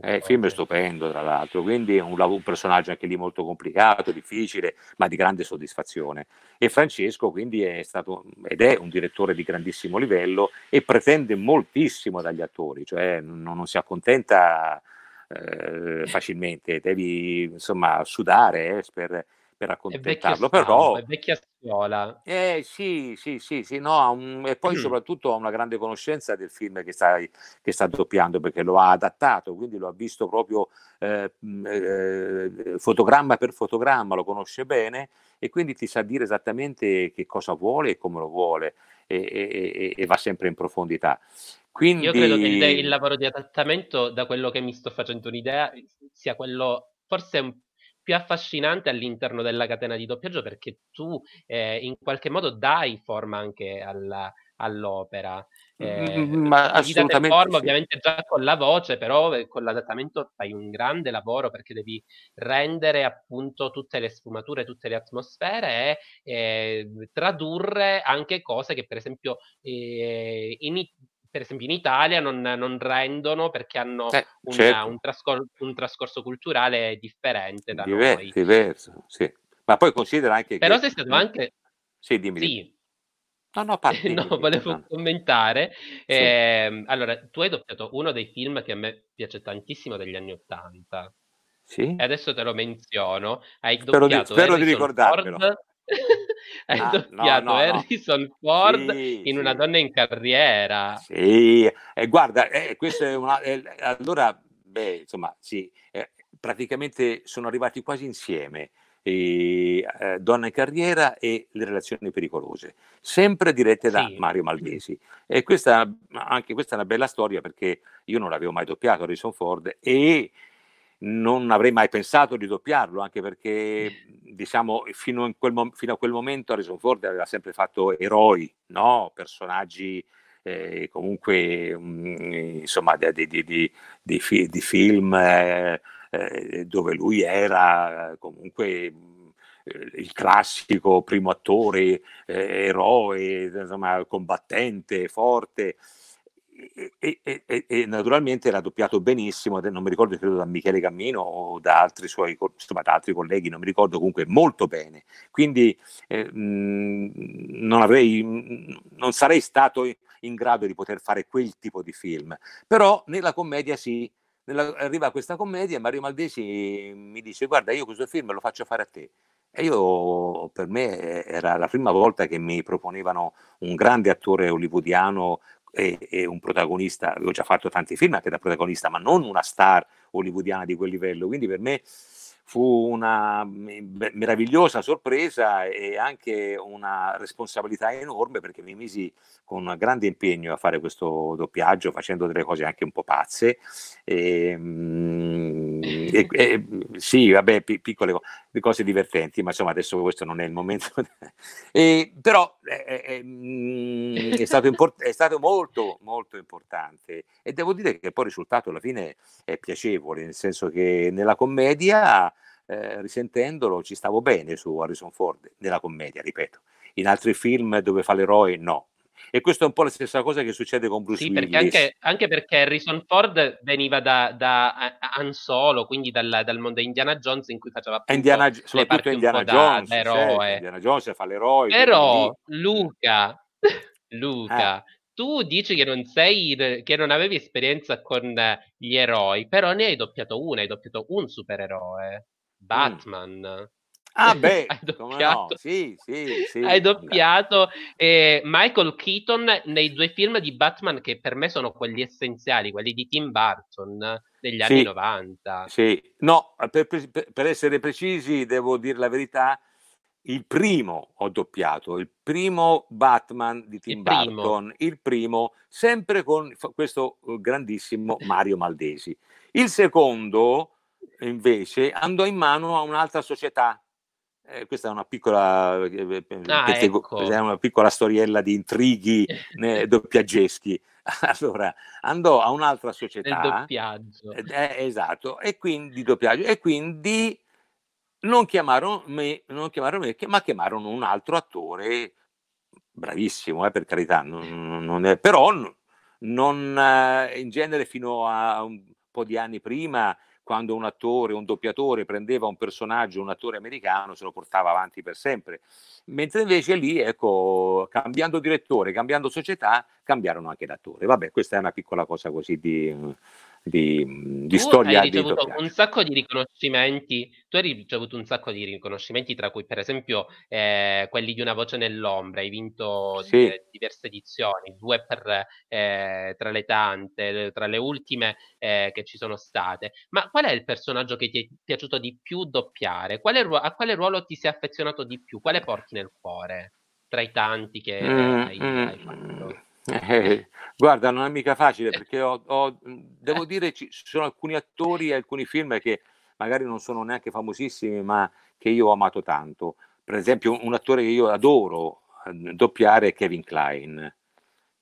eh, il film è stupendo tra l'altro. Quindi è un, un, personaggio anche lì molto complicato difficile ma di grande soddisfazione. E Francesco quindi è stato ed è un direttore di grandissimo livello e pretende moltissimo dagli attori cioè non, non si accontenta eh, facilmente. Devi insomma sudare eh, per per accontentarlo, però... È vecchia scuola. Eh sì, sì, sì, sì no, un, e poi mm. soprattutto ha una grande conoscenza del film che sta, che sta doppiando perché lo ha adattato, quindi lo ha visto proprio eh, eh, fotogramma per fotogramma, lo conosce bene e quindi ti sa dire esattamente che cosa vuole e come lo vuole e, e, e va sempre in profondità. Quindi... Io credo che il, il lavoro di adattamento, da quello che mi sto facendo un'idea, sia quello forse un più affascinante all'interno della catena di doppiaggio perché tu eh, in qualche modo dai forma anche alla, all'opera. Eh, Ma assolutamente forma sì. ovviamente già con la voce, però eh, con l'adattamento fai un grande lavoro perché devi rendere appunto tutte le sfumature, tutte le atmosfere e eh, tradurre anche cose che per esempio eh, in, per esempio in Italia non, non rendono perché hanno eh, una, certo. un, trascor- un, trascorso culturale differente da Diver- noi. Diverso, sì. Ma poi considera anche Però che... sei stato anche... Sì, dimmi. Sì. No, no, parti, no, dimmi, volevo no. commentare. Sì. Eh, allora, tu hai doppiato uno dei film che a me piace tantissimo degli anni Ottanta. Sì. E adesso te lo menziono. Hai spero doppiato di, spero di ricordarmelo. Ford hai ah, doppiato no, no, Harrison no. Ford sì, in sì. Una donna in carriera. Sì, eh, guarda, eh, questo è una... Eh, allora, beh, insomma, sì, eh, praticamente sono arrivati quasi insieme e, eh, Donna in carriera e Le relazioni pericolose, sempre dirette da sì. Mario Maldesi. E questa, anche questa è una bella storia perché io non l'avevo mai doppiato Harrison Ford e non avrei mai pensato di doppiarlo, anche perché diciamo fino, quel, fino a quel momento Harrison Ford aveva sempre fatto eroi, no? personaggi eh, comunque mh, mm, insomma di, di, di, di, film eh, eh, dove lui era comunque eh, il classico primo attore, eh, eroe, insomma, combattente, forte. E, e, e, naturalmente era doppiato benissimo, non mi ricordo credo da Michele Cammino o da altri suoi insomma, da altri colleghi, non mi ricordo comunque molto bene. Quindi eh, mh, non, avrei, non sarei stato in grado di poter fare quel tipo di film, però nella commedia sì, nella, arriva questa commedia e Mario Maldesi mi dice guarda io questo film lo faccio fare a te. E io, per me era la prima volta che mi proponevano un grande attore hollywoodiano e, e, un protagonista, avevo già fatto tanti film anche da protagonista, ma non una star hollywoodiana di quel livello, quindi per me fu una meravigliosa sorpresa e anche una responsabilità enorme perché mi misi con grande impegno a fare questo doppiaggio facendo delle cose anche un po' pazze. Ehm, e, e, e sì vabbè p- piccole cose divertenti ma insomma adesso questo non è il momento e, però è, è, è, stato import- è stato molto molto importante e devo dire che poi il risultato alla fine è piacevole nel senso che nella commedia eh, risentendolo ci stavo bene su Harrison Ford, nella commedia, ripeto. In altri film dove fa l'eroe, no. E questo è un po' la stessa cosa che succede con Bruce sì, Willis. Perché anche, anche, perché Harrison Ford veniva da, da Han Solo, quindi dal, dal, mondo Indiana Jones in cui faceva appunto Indiana, soprattutto Indiana Jones, da, certo, Indiana Jones fa l'eroe. Però quindi... Luca, Luca, eh tu dici che non sei, che non avevi esperienza con gli eroi, però ne hai doppiato uno, hai doppiato un supereroe. Batman. Mm. Ah beh, hai doppiato, no? sì, sì, sì. Hai doppiato eh, Michael Keaton nei due film di Batman che per me sono quelli essenziali, quelli di Tim Burton degli anni 90. Sì, no, per, per, essere precisi devo dire la verità, il primo ho doppiato, il primo Batman di Tim il Burton, il primo, sempre con questo uh, grandissimo Mario Maldesi. Il secondo invece andò in mano a un'altra società. Eh, questa è una piccola, eh, eh ah, ecco. una piccola storiella di intrighi né, doppiaggeschi. Allora, andò a un'altra società. Il doppiaggio. Eh, esatto, e quindi doppiaggio. E quindi non chiamarono me, non chiamarono me ma chiamarono un altro attore bravissimo, eh, per carità, non, non è, però non, eh, in genere fino a un po' di anni prima quando un attore, un doppiatore prendeva un personaggio, un attore americano, se lo portava avanti per sempre. Mentre invece lì, ecco, cambiando direttore, cambiando società, cambiarono anche l'attore. Vabbè, questa è una piccola cosa così di, di, di storia. Hai ricevuto un sacco di riconoscimenti, tu hai ricevuto un sacco di riconoscimenti, tra cui per esempio eh, quelli di Una voce nell'ombra, hai vinto sì. di, diverse edizioni, due per, eh, tra le tante, tra le ultime eh, che ci sono state. Ma qual è il personaggio che ti è piaciuto di più doppiare? Quale a quale ruolo ti sei affezionato di più? Quale porti nel cuore? Tra i tanti che mm, hai, mm, hai fatto? Eh, guarda, non è mica facile perché ho, ho, devo dire ci sono alcuni attori e alcuni film che magari non sono neanche famosissimi, ma che io ho amato tanto. Per esempio, un attore che io adoro eh, doppiare è Kevin Klein,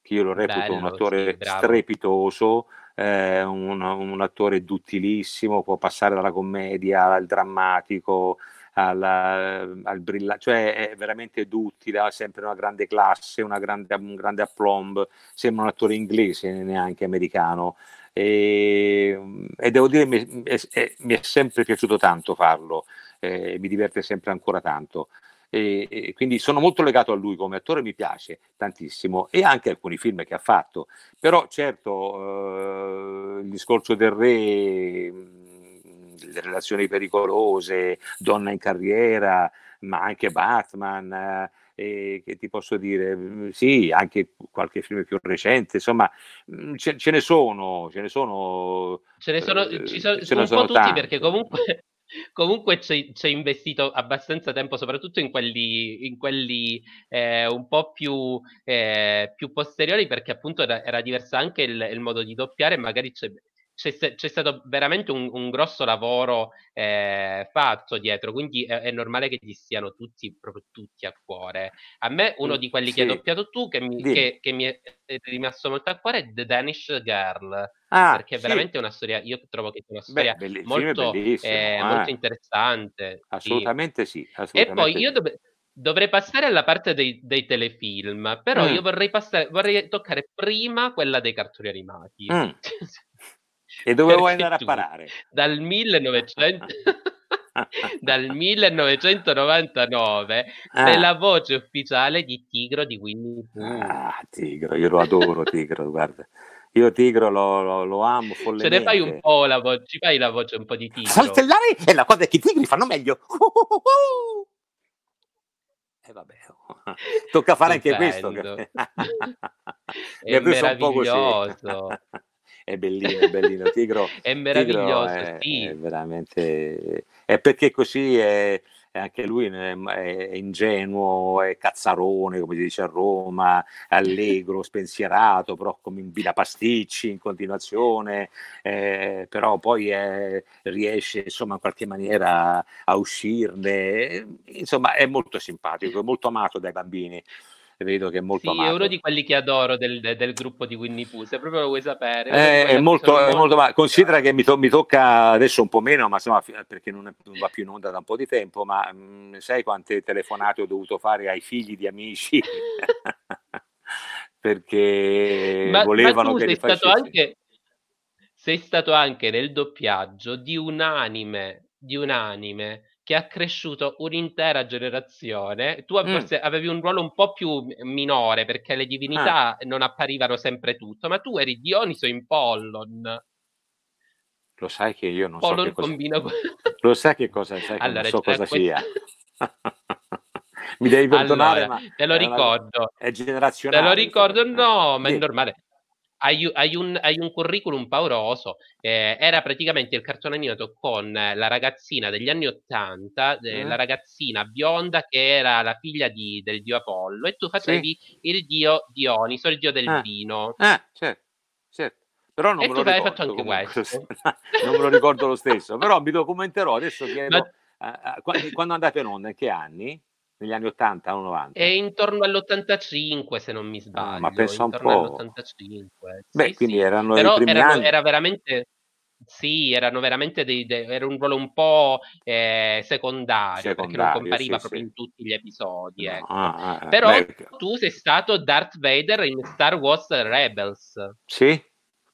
che io lo reputo Bello, un attore sì, strepitoso, eh, un, un, attore duttilissimo, può passare dalla commedia al drammatico, alla, al brillante, cioè è veramente duttile, ha sempre una grande classe, una grande, un grande aplomb, sembra un attore inglese, neanche americano. E, e devo dire, mi è, è, mi è, sempre piaciuto tanto farlo, eh, mi diverte sempre ancora tanto. E, e, quindi sono molto legato a lui come attore, mi piace tantissimo e anche alcuni film che ha fatto. Però certo eh, il discorso del re relazioni pericolose, Donna in carriera, ma anche Batman. Eh, che ti posso dire, mm, sì, anche qualche film più recente, insomma, mm, ce, ce ne sono, ce ne sono. Ce ne sono, ci sono, ce ne sono tutti perché comunque Comunque ci hai investito abbastanza tempo, soprattutto in quelli, in quelli eh, un po' più, eh, più, posteriori, perché appunto era, era diverso anche il, il, modo di doppiare, magari c'è, c'è, stato veramente un, un grosso lavoro eh, fatto dietro, quindi è, è, normale che ti stiano tutti, proprio tutti a cuore. A me uno di quelli sì. che hai doppiato tu, che mi, che, che mi, è rimasto molto a cuore, è The Danish Girl, ah, perché è sì. veramente una storia, io trovo che sia una storia Beh, molto, eh, molto, interessante. Assolutamente sì. sì assolutamente e poi io dov- dovrei passare alla parte dei, dei telefilm, però mm. io vorrei, passare, vorrei toccare prima quella dei cartoni animati. Mm. E dove vuoi andare a parare? Dal 1900... dal 1999 ah. è la voce ufficiale di Tigro di Winnie Pooh. Ah, Tigro, io lo adoro Tigro, guarda. Io Tigro lo, lo, lo amo follemente. Ce ne fai un po' la voce, ci fai la voce un po' di Tigro. Saltellare e la cosa è che i tigri fanno meglio. E eh, vabbè, tocca fare anche questo. è meraviglioso è bellino, è bellino. Tigro è meraviglioso, Tigro è, sì. è, veramente... È perché così è, anche lui è ingenuo, è cazzarone, come si dice a Roma, allegro, spensierato, però come in vila pasticci in continuazione, eh, però poi è, riesce insomma in qualche maniera a uscirne, insomma è molto simpatico, è molto amato dai bambini vedo che è molto sì, amato. è uno di quelli che adoro del, del, gruppo di Winnie Pooh, se proprio lo vuoi sapere. Eh, è, molto, è molto, molto Considera che mi, to- mi, tocca adesso un po' meno, ma insomma, perché non, non, va più in onda da un po' di tempo, ma mh, mm, sai quante telefonate ho dovuto fare ai figli di amici? perché ma, volevano ma tu che sei stato anche sei stato anche nel doppiaggio di un anime, di un anime che ha cresciuto un'intera generazione. Tu mm. forse avevi un ruolo un po' più minore perché le divinità ah. non apparivano sempre tutto, ma tu eri Dioniso in Pollon. Lo sai che io non Pollon so che cosa... combina... Lo sai che cosa, sai allora, non so cosa questo... sia. Mi devi perdonare, allora, ma te lo ricordo. È generazionale. Te lo ricordo, no, ma è normale hai, hai, un, hai, un, curriculum pauroso. Eh, era praticamente il cartone animato con la ragazzina degli anni Ottanta, eh, la ragazzina bionda che era la figlia di, del dio Apollo, e tu facevi sì. il dio Dioniso, il dio del ah. vino. Ah, certo, certo. Però non e me lo ricordo. fatto anche questo. non me lo ricordo lo stesso, però mi documenterò. Adesso chiedo, Ma... uh, uh, quando andate in onda, in che anni? Negli anni 80 o 90? È intorno all'85 se non mi sbaglio. Ah, ma pensa un po'. all'85. Beh, sì, quindi sì. erano Però i primi erano, anni. era veramente... Sì, erano veramente dei, dei, era un ruolo un po' eh, secondario, secondario, perché non compariva sì, proprio sì. in tutti gli episodi. Ecco. Ah, ah, Però beh, tu sei stato Darth Vader in Star Wars Rebels. Sì,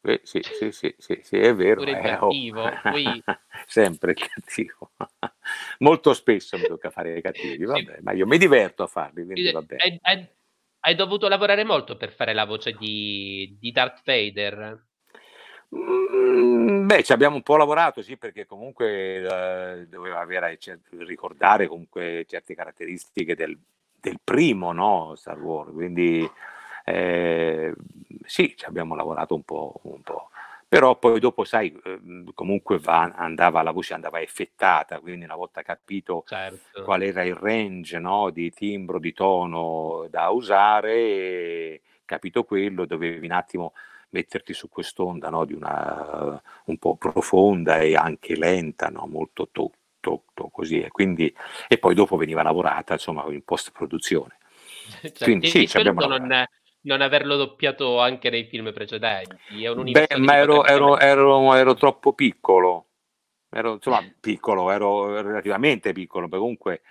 eh, sì, sì, sì, sì, sì, è vero. Pure eh, cattivo. Oh. Poi... Sempre cattivo. Molto spesso mi tocca fare i cattivi, vabbè, sì. ma io mi diverto a farli, quindi va bene. Hai, hai, hai, dovuto lavorare molto per fare la voce di, di Darth Vader? Mm, beh, ci abbiamo un po' lavorato, sì, perché comunque eh, doveva avere, ricordare comunque certe caratteristiche del, del primo, no, Star Wars, quindi eh, sì, ci abbiamo lavorato un po', un po'. Però poi dopo, sai, ehm, comunque va, andava, la voce andava effettata, quindi una volta capito certo. qual era il range no, di timbro, di tono da usare, capito quello, dovevi un attimo metterti su quest'onda no, di una un po' profonda e anche lenta, no, molto to, to, to, così. E, quindi, e poi dopo veniva lavorata insomma in post produzione. Cioè, quindi sì, ci abbiamo non, non averlo doppiato anche nei film precedenti. Beh, ma ero, ero, ero, ero, troppo piccolo. Ero insomma piccolo, ero relativamente piccolo, perché comunque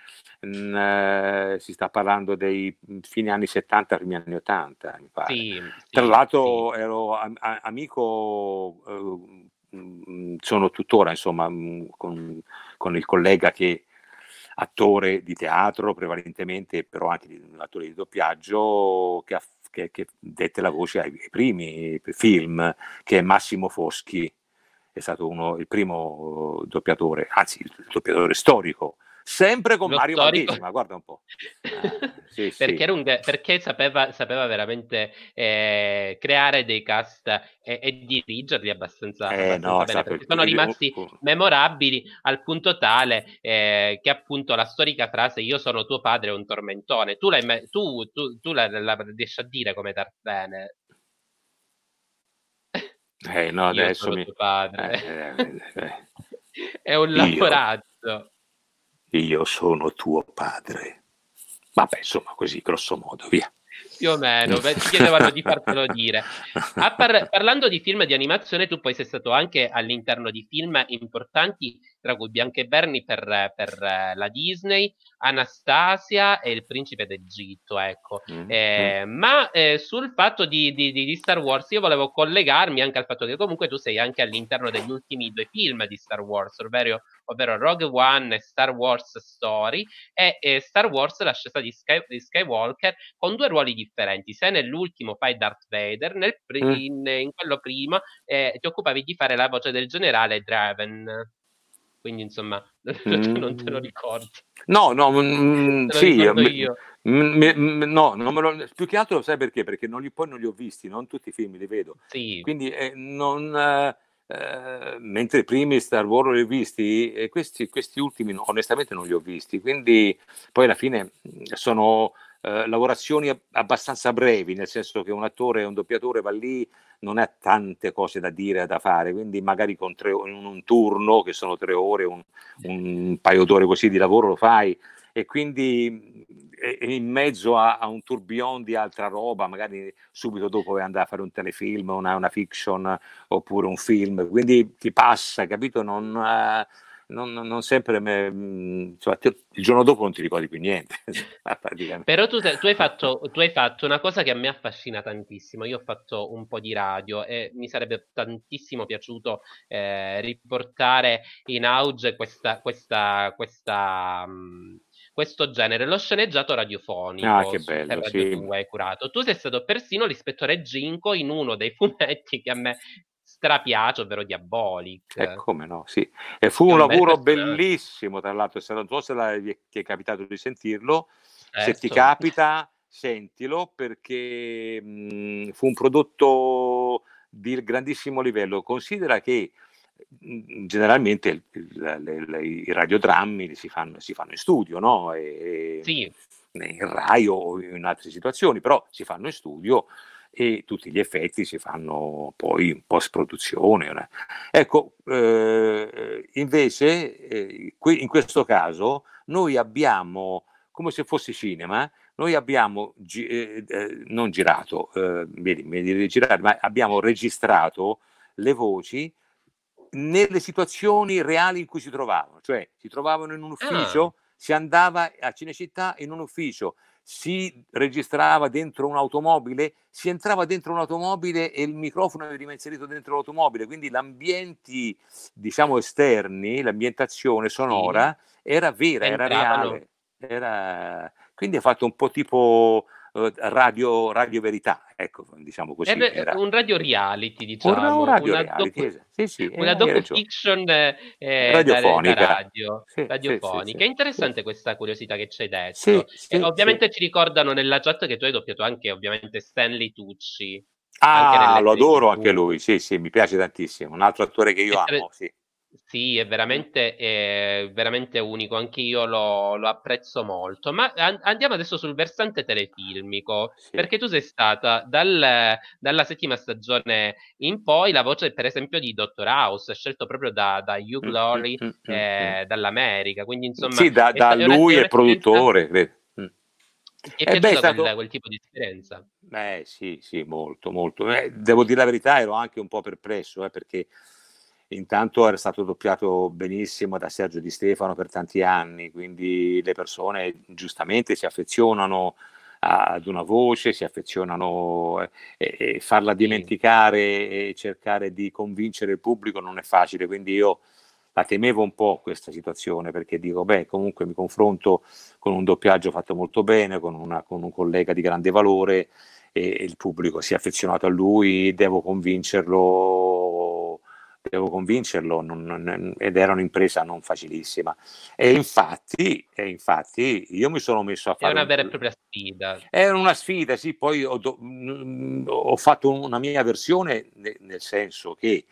mh, eh, si sta parlando dei fine anni 70, primi anni 80, mi pare. Sì, Tra l'altro sì. ero a, a, amico, eh, sono tuttora insomma con, con il collega che attore di teatro prevalentemente, però anche un attore di doppiaggio che ha che, che dette la voce ai, ai, primi film, che è Massimo Foschi, è stato uno, il primo doppiatore, anzi il doppiatore storico sempre con Mario storico... ma guarda un po'. Eh, sì, perché, sì. Un... perché, sapeva, sapeva veramente eh, creare dei cast e, e dirigerli abbastanza, eh, abbastanza no, bene, perché sono rimasti memorabili al punto tale eh, che appunto la storica frase io sono tuo padre è un tormentone, tu, l'hai, tu, tu, tu la, la, riesci a dire come Tarzane, eh, no, adesso mi... padre. Eh, eh, eh, È un lavorato. Io, io sono tuo padre. Vabbè, insomma, così, grosso modo, via più o meno, ti chiedevano di fartelo dire. Par- parlando di film di animazione, tu poi sei stato anche all'interno di film importanti, tra cui Bianca e Bernie per, per la Disney, Anastasia e Il Principe d'Egitto, ecco. Mm-hmm. Eh, ma eh, sul fatto di, di, di, Star Wars io volevo collegarmi anche al fatto che comunque tu sei anche all'interno degli ultimi due film di Star Wars, ovvero, ovvero Rogue One e Star Wars Story e, e Star Wars l'ascesa di, Sky, di Skywalker con due ruoli differenti. Se nell'ultimo fai Darth Vader, nel pri- mm. in, in, quello prima eh, ti occupavi di fare la voce del generale Draven. Quindi, insomma, mm. non te lo ricordi. No, no, mm, sì, io. M- m- no, lo, più che altro sai perché? Perché non li, poi non li ho visti, non tutti i film li vedo. Sì. Quindi eh, non... Eh, eh, mentre i primi Star Wars li ho visti e questi, questi ultimi onestamente non li ho visti, quindi poi alla fine sono eh, lavorazioni abbastanza brevi, nel senso che un attore, un doppiatore va lì, non ha tante cose da dire, da fare, quindi magari con tre, in un turno, che sono tre ore, un, un paio d'ore così di lavoro lo fai, e quindi in mezzo a, a, un tourbillon di altra roba, magari subito dopo vai andare a fare un telefilm, una, una fiction oppure un film, quindi ti passa, capito? Non, uh, non, non sempre, me, insomma, il giorno dopo non ti ricordi più niente. Però tu, tu, hai fatto, tu, hai fatto, una cosa che a me affascina tantissimo. Io ho fatto un po' di radio e mi sarebbe tantissimo piaciuto eh, riportare in auge questa, questa, questa mh, questo genere, lo sceneggiato radiofonico. Ah, che bello, sì. hai curato. Tu sei stato persino l'ispettore Ginko in uno dei fumetti che a me strapiace, ovvero Diabolic. E eh, come no, sì. E fu un, un lavoro bellissimo, tra l'altro, se non so se la, ti è capitato di sentirlo, certo. se ti certo. capita, sentilo, perché mh, fu un prodotto di grandissimo livello. Considera che generalmente il, il, il, i radiodrammi si fanno, si fanno, in studio, no? E, sì. In Rai o in altre situazioni, però si fanno in studio e tutti gli effetti si fanno poi in post produzione. Ecco, eh, invece eh, qui, in questo caso noi abbiamo, come se fosse cinema, noi abbiamo gi- eh, eh non girato, eh, vedi, vedi, girare, ma abbiamo registrato le voci nelle situazioni reali in cui si trovavano, cioè si trovavano in un ufficio, ah. si andava a Cinecittà in un ufficio, si registrava dentro un'automobile, si entrava dentro un'automobile e il microfono veniva inserito dentro l'automobile, quindi gli ambienti, diciamo, esterni, l'ambientazione sonora sì. era vera, Entravano. era reale. Era... Quindi ha fatto un po' tipo uh, radio, radio verità, ecco, diciamo così. Era, era. un radio reality, diciamo. Un radio una reality, docu- sì, sì, una docu-fiction eh, radiofonica. Da, da radio, sì, radiofonica. È interessante questa curiosità che ci hai detto. Eh, ovviamente ci ricordano nella chat che tu hai doppiato anche ovviamente Stanley Tucci. Ah, lo adoro anche lui, sì, sì, mi piace tantissimo. Un altro attore che io amo, sì. Sì, è veramente, è veramente unico, anche io lo, lo apprezzo molto. Ma andiamo adesso sul versante telefilmico, sì. perché tu sei stata dal, dalla settima stagione in poi la voce, per esempio, di Dottor House, scelto proprio da, da Hugh mm, Glory mm, mm, eh, dall'America. Ququindi, insomma, sì, da, da lui è produttore, credo. Ti è eh beh, stato... quel, quel, tipo di esperienza? Eh sì, sì, molto, molto. Eh, devo dire la verità, ero anche un po' perplesso, eh, perché Intanto era stato doppiato benissimo da Sergio Di Stefano per tanti anni, quindi le persone giustamente si affezionano ad una voce, si affezionano e, e farla dimenticare e cercare di convincere il pubblico non è facile, quindi io la temevo un po' questa situazione perché dico, beh, comunque mi confronto con un doppiaggio fatto molto bene, con, una, con un collega di grande valore e, e il pubblico si è affezionato a lui, devo convincerlo devo convincerlo, non, non, ed era un'impresa non facilissima. E infatti, e infatti io mi sono messo a fare... È una vera e propria sfida. Era una sfida, sì, poi ho, ho fatto una mia versione, nel senso che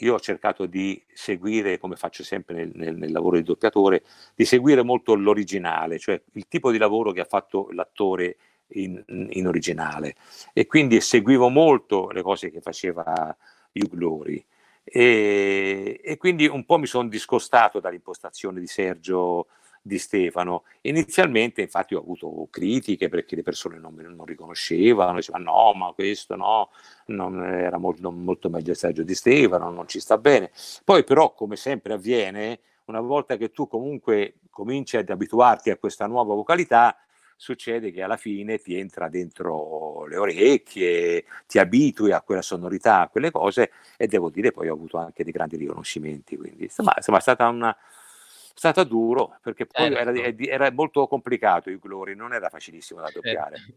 io ho cercato di seguire, come faccio sempre nel, nel, nel, lavoro di doppiatore, di seguire molto l'originale, cioè il tipo di lavoro che ha fatto l'attore in, in originale. E quindi seguivo molto le cose che faceva Hugh Glory. E, e quindi un po' mi sono discostato dall'impostazione di Sergio di Stefano. Inizialmente, infatti, ho avuto critiche perché le persone non, non riconoscevano, dicevano no, ma questo no, non era molto, molto meglio Sergio di Stefano, non ci sta bene. Poi, però, come sempre avviene, una volta che tu comunque cominci ad abituarti a questa nuova vocalità, succede che alla fine ti entra dentro le orecchie, ti abitui a quella sonorità, a quelle cose e devo dire poi ho avuto anche dei grandi riconoscimenti, quindi insomma, insomma è stata una, stata duro perché poi certo. era, era, molto complicato il Glory, non era facilissimo da doppiare. Certo.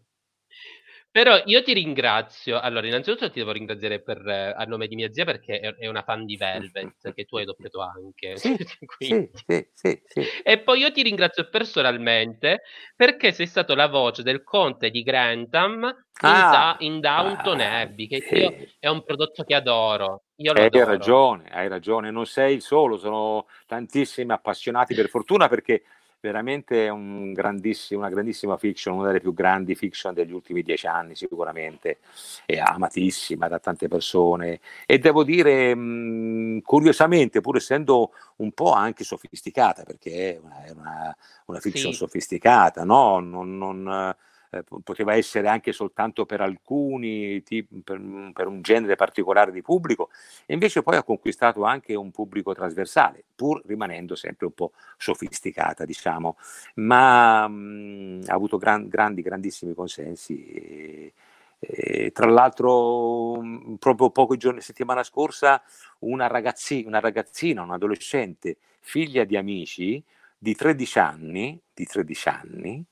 Però io ti ringrazio. Allora, innanzitutto ti devo ringraziare per, a nome di mia zia perché è, è una fan di Velvet che tu hai doppiato anche. Sì, sì, sì, sì, E poi io ti ringrazio personalmente perché sei stato la voce del conte di Grantham in, ah, da, in Downton ah, Abbey, che sì. è un prodotto che adoro. Io lo hai ragione, hai ragione. Non sei il solo, sono tantissimi appassionati per fortuna perché veramente un grandissimo, una grandissima fiction, una delle più grandi fiction degli ultimi dieci anni sicuramente, è amatissima da tante persone e devo dire mh, curiosamente, pur essendo un po' anche sofisticata, perché è una, è una, una fiction sì. sofisticata, no? non, non eh, poteva essere anche soltanto per alcuni, tipi, per, per, un genere particolare di pubblico, e invece poi ha conquistato anche un pubblico trasversale, pur rimanendo sempre un po' sofisticata, diciamo, ma mh, ha avuto gran, grandi, grandissimi consensi. E, e, tra l'altro, proprio pochi giorni, settimana scorsa, una ragazzina, una ragazzina, un adolescente, figlia di amici di 13 anni, di 13 anni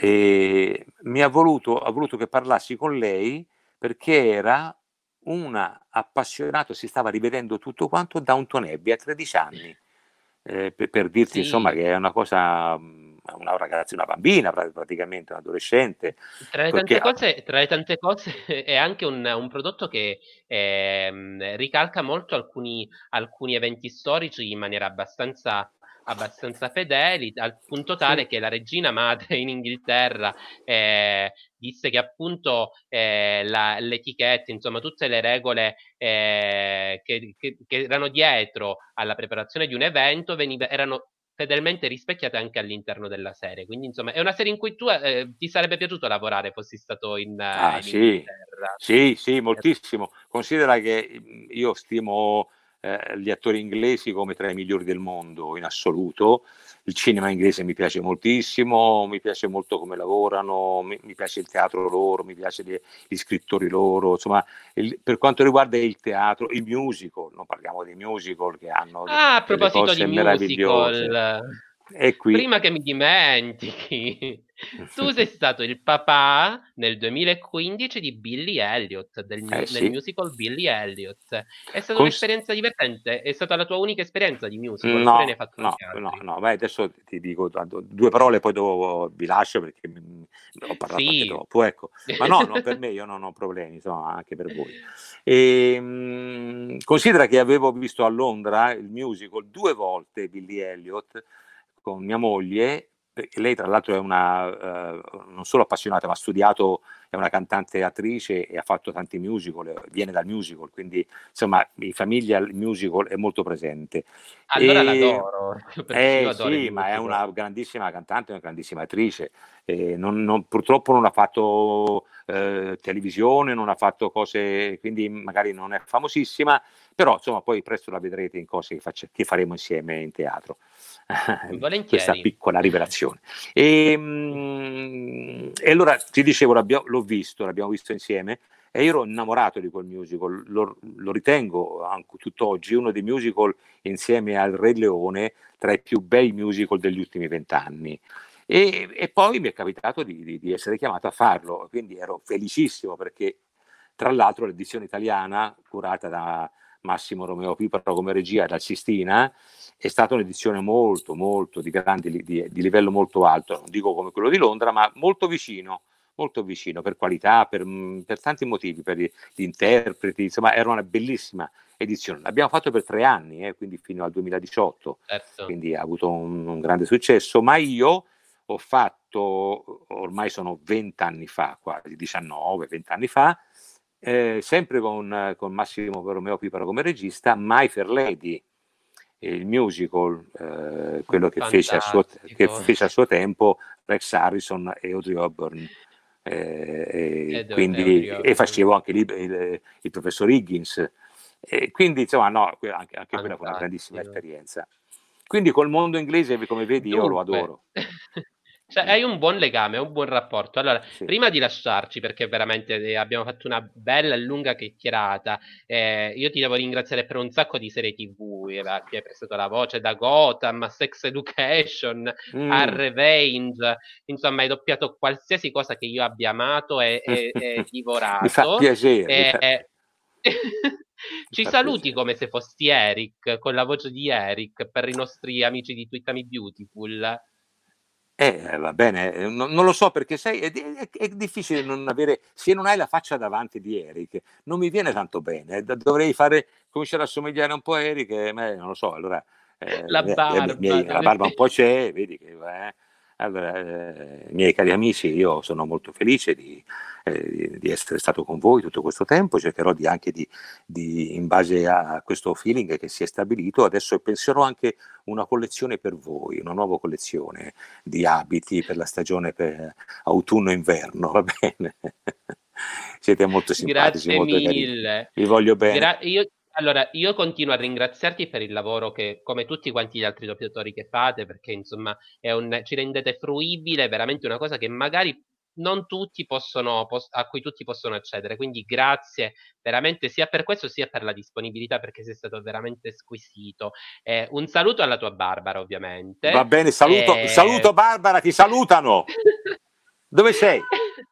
e mi ha voluto, ha voluto che parlassi con lei perché era una appassionata, si stava rivedendo tutto quanto da un Abbey a 13 anni. Eh, per, per, dirti sì. insomma che è una cosa una ragazza, una bambina praticamente, un adolescente. Tra le tante, cose, tra le tante cose, è anche un, un prodotto che eh, ricalca molto alcuni, alcuni eventi storici in maniera abbastanza abbastanza fedeli, al punto tale che la regina madre in Inghilterra eh, disse che appunto eh, la, l'etichetta, insomma tutte le regole eh, che, che, che, erano dietro alla preparazione di un evento veniva, erano fedelmente rispecchiate anche all'interno della serie. Quindi, insomma, è una serie in cui tu eh, ti sarebbe piaciuto lavorare fossi stato in, ah, in sì. Inghilterra. Sì, sì, moltissimo. Considera che io stimo eh, gli attori inglesi come tra i migliori del mondo in assoluto. Il cinema inglese mi piace moltissimo, mi piace molto come lavorano, mi, mi piace il teatro loro, mi piace gli, gli scrittori loro. Insomma, il, per quanto riguarda il teatro, il musical, non parliamo di musical che hanno ah, a proposito di musical. Prima che mi dimentichi, tu sei stato il papà nel 2015 di Billy Elliot, del, eh, sì. musical Billy Elliot. È stata Con... un'esperienza divertente? È stata la tua unica esperienza di musical? No, no, no, no, Beh, adesso ti dico due parole, poi dopo vi lascio perché ho parlato sì. anche troppo. Ecco. Ma no, no, per me io non ho problemi, insomma, anche per voi. E, ehm, mh, considera che avevo visto a Londra il musical due volte Billy Elliot con mia moglie, lei tra l'altro è una, uh, non solo appassionata, ma ha studiato, è una cantante e attrice e ha fatto tanti musical, viene dal musical, quindi insomma in famiglia il musical è molto presente. Allora e, l'adoro. Eh, sì, ma è una grandissima cantante, una grandissima attrice. Non, non, purtroppo non ha fatto eh, televisione, non ha fatto cose, quindi magari non è famosissima, però insomma poi presto la vedrete in cose che, faccia, che faremo insieme in teatro. questa piccola rivelazione. E, ehm, e allora ti dicevo, l'ho visto, l'abbiamo visto insieme e io ero innamorato di quel musical, lo, lo ritengo anche tutt'oggi uno dei musical insieme al Re Leone tra i più bei musical degli ultimi vent'anni. E, e, poi mi è capitato di, di, di, essere chiamato a farlo, quindi ero felicissimo perché tra l'altro l'edizione italiana curata da Massimo Romeo Piparo come regia dal Sistina, è stata un'edizione molto, molto di grande, di, di, livello molto alto, non dico come quello di Londra, ma molto vicino, molto vicino per qualità, per, mm, per tanti motivi, per gli, gli, interpreti, insomma era una bellissima edizione. L'abbiamo fatto per tre anni, eh, quindi fino al 2018, certo. quindi ha avuto un, un grande successo, ma io ho fatto, ormai sono 20 anni fa, quasi 19, 20 anni fa, eh, sempre con, con, Massimo Romeo Piparo come regista, My Fair Lady, il musical, eh, quello che fece, a suo, che fece, a suo, tempo Rex Harrison e Audrey Hepburn. Eh, e, quindi, e facevo anche lì il, il professor Higgins. E quindi, insomma, no, anche, anche quella fu una grandissima esperienza. Quindi col mondo inglese, come vedi, Dunque. io lo adoro. Cioè, hai un buon legame, un buon rapporto. Allora, sì. prima di lasciarci, perché veramente eh, abbiamo fatto una bella e lunga chiacchierata, eh, io ti devo ringraziare per un sacco di serie TV eh, che hai prestato la voce, da Gotham a Sex Education mm. a Revenge, insomma, hai doppiato qualsiasi cosa che io abbia amato e, e, e divorato. Mi fa piacere. E, fa... Eh, ci saluti come se fossi Eric, con la voce di Eric, per i nostri amici di Twittami Beautiful. Eh, va bene, eh, non, non lo so perché sai, è, è, è, difficile non avere, se non hai la faccia davanti di Eric, non mi viene tanto bene, dovrei fare, cominciare a somigliare un po' a Eric, eh, non lo so, allora... Eh, la barba. Miei, la barba un po' c'è, vedi che... Eh, allora, eh, miei cari amici, io sono molto felice di, eh, di, essere stato con voi tutto questo tempo, cercherò di, anche di, di, in base a questo feeling che si è stabilito, adesso penserò anche una collezione per voi, una nuova collezione di abiti per la stagione autunno-inverno, va bene? Siete molto simpatici, Grazie molto mille. Carini. Vi voglio bene. Gra- io allora, io continuo a ringraziarti per il lavoro che, come tutti quanti gli altri doppiatori che fate, perché insomma un, ci rendete fruibile veramente una cosa che magari non tutti possono, pos- a cui tutti possono accedere. Quindi grazie veramente sia per questo sia per la disponibilità, perché sei stato veramente squisito. Eh, un saluto alla tua Barbara, ovviamente. Va bene, saluto, e... saluto Barbara, ti salutano. Dove sei?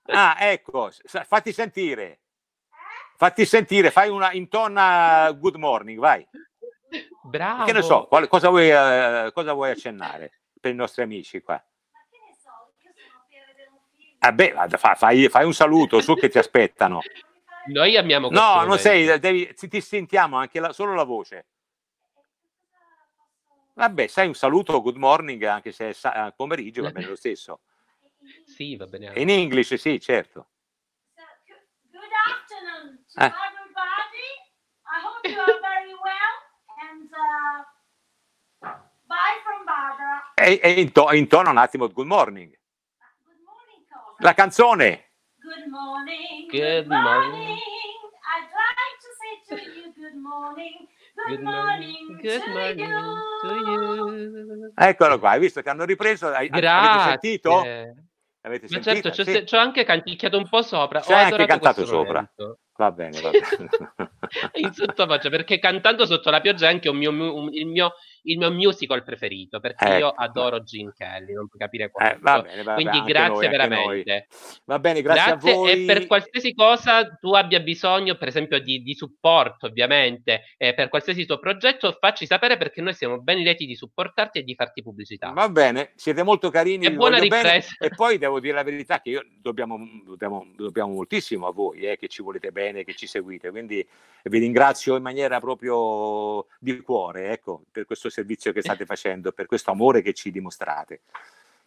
Ah, ecco, fatti sentire. Fatti sentire, fai una intona good morning, vai. Bravo. Che ne so, qual, cosa, vuoi, uh, cosa vuoi accennare per i nostri amici qua? Ah beh, fai, fai, un saluto su che ti aspettano. Noi amiamo No, non sei, devi, ti sentiamo anche la, solo la voce. Vabbè, sai un saluto, good morning, anche se è pomeriggio, va bene lo stesso. Sì, va bene. In English, sì, certo. To eh. everybody. I hope you are very well. And uh, bye from Barbara. E, e into, intono un attimo Good Morning. Good morning, Cosa. La canzone. Good morning. Good, good morning. morning. I'd like to say to you good morning. Good, good morning, good to, morning you. to you. Eccolo qua, hai visto che hanno ripreso? Hai, Grazie. Avete sentito? Avete Ma certo, ci ho anche canticchiato un po' sopra. C'è anche cantato sopra. Momento. Va bene, va bene. in sottovoce, perché cantando sotto la pioggia è anche un mio, un, il, mio, il, mio, musical preferito, perché ecco. io adoro Gene Kelly, non puoi capire quanto. Eh, va bene, va Quindi bene, grazie noi, veramente. Va bene, grazie, grazie, a voi. E per qualsiasi cosa tu abbia bisogno, per esempio, di, di supporto, ovviamente, eh, per qualsiasi tuo progetto, facci sapere perché noi siamo ben lieti di supportarti e di farti pubblicità. Va bene, siete molto carini. E buona ripresa. Bene. E poi devo dire la verità che io dobbiamo, dobbiamo, dobbiamo moltissimo a voi, eh, che ci volete bene bene che ci seguite. Quindi vi ringrazio in maniera proprio di cuore ecco, per questo servizio che state facendo, per questo amore che ci dimostrate.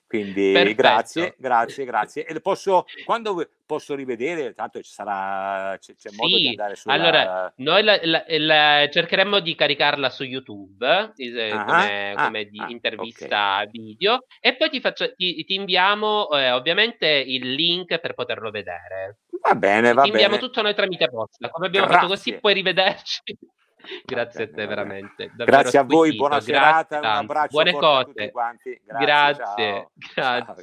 Quindi Perfetto. grazie, grazie, grazie. E posso, quando posso rivedere, tanto ci sarà, c'è, c'è modo sì, di andare sulla... Allora, noi la, la, la, cercheremo di caricarla su YouTube eh, uh-huh. come, ah, come di ah, intervista okay. video e poi ti, faccio, ti, ti inviamo eh, ovviamente il link per poterlo vedere. Va bene, va ti inviamo bene. tutto noi tramite posta. Come abbiamo grazie. fatto così puoi rivederci. Grazie a te veramente. Grazie a voi, buona serata, un abbraccio buone cose. Grazie, grazie,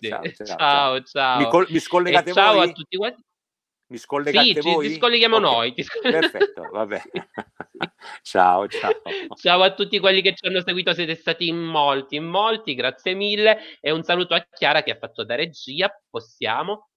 grazie. Ciao, ciao, ciao. Mi, col- mi scollegate? Ciao a tutti quanti. Mi scollegate sì, voi? Ci, ci scolleghiamo okay. noi. Perfetto, va bene. ciao, ciao. Ciao a tutti quelli che ci hanno seguito, siete stati in molti, in molti, grazie mille. E un saluto a Chiara che ha fatto da regia. Possiamo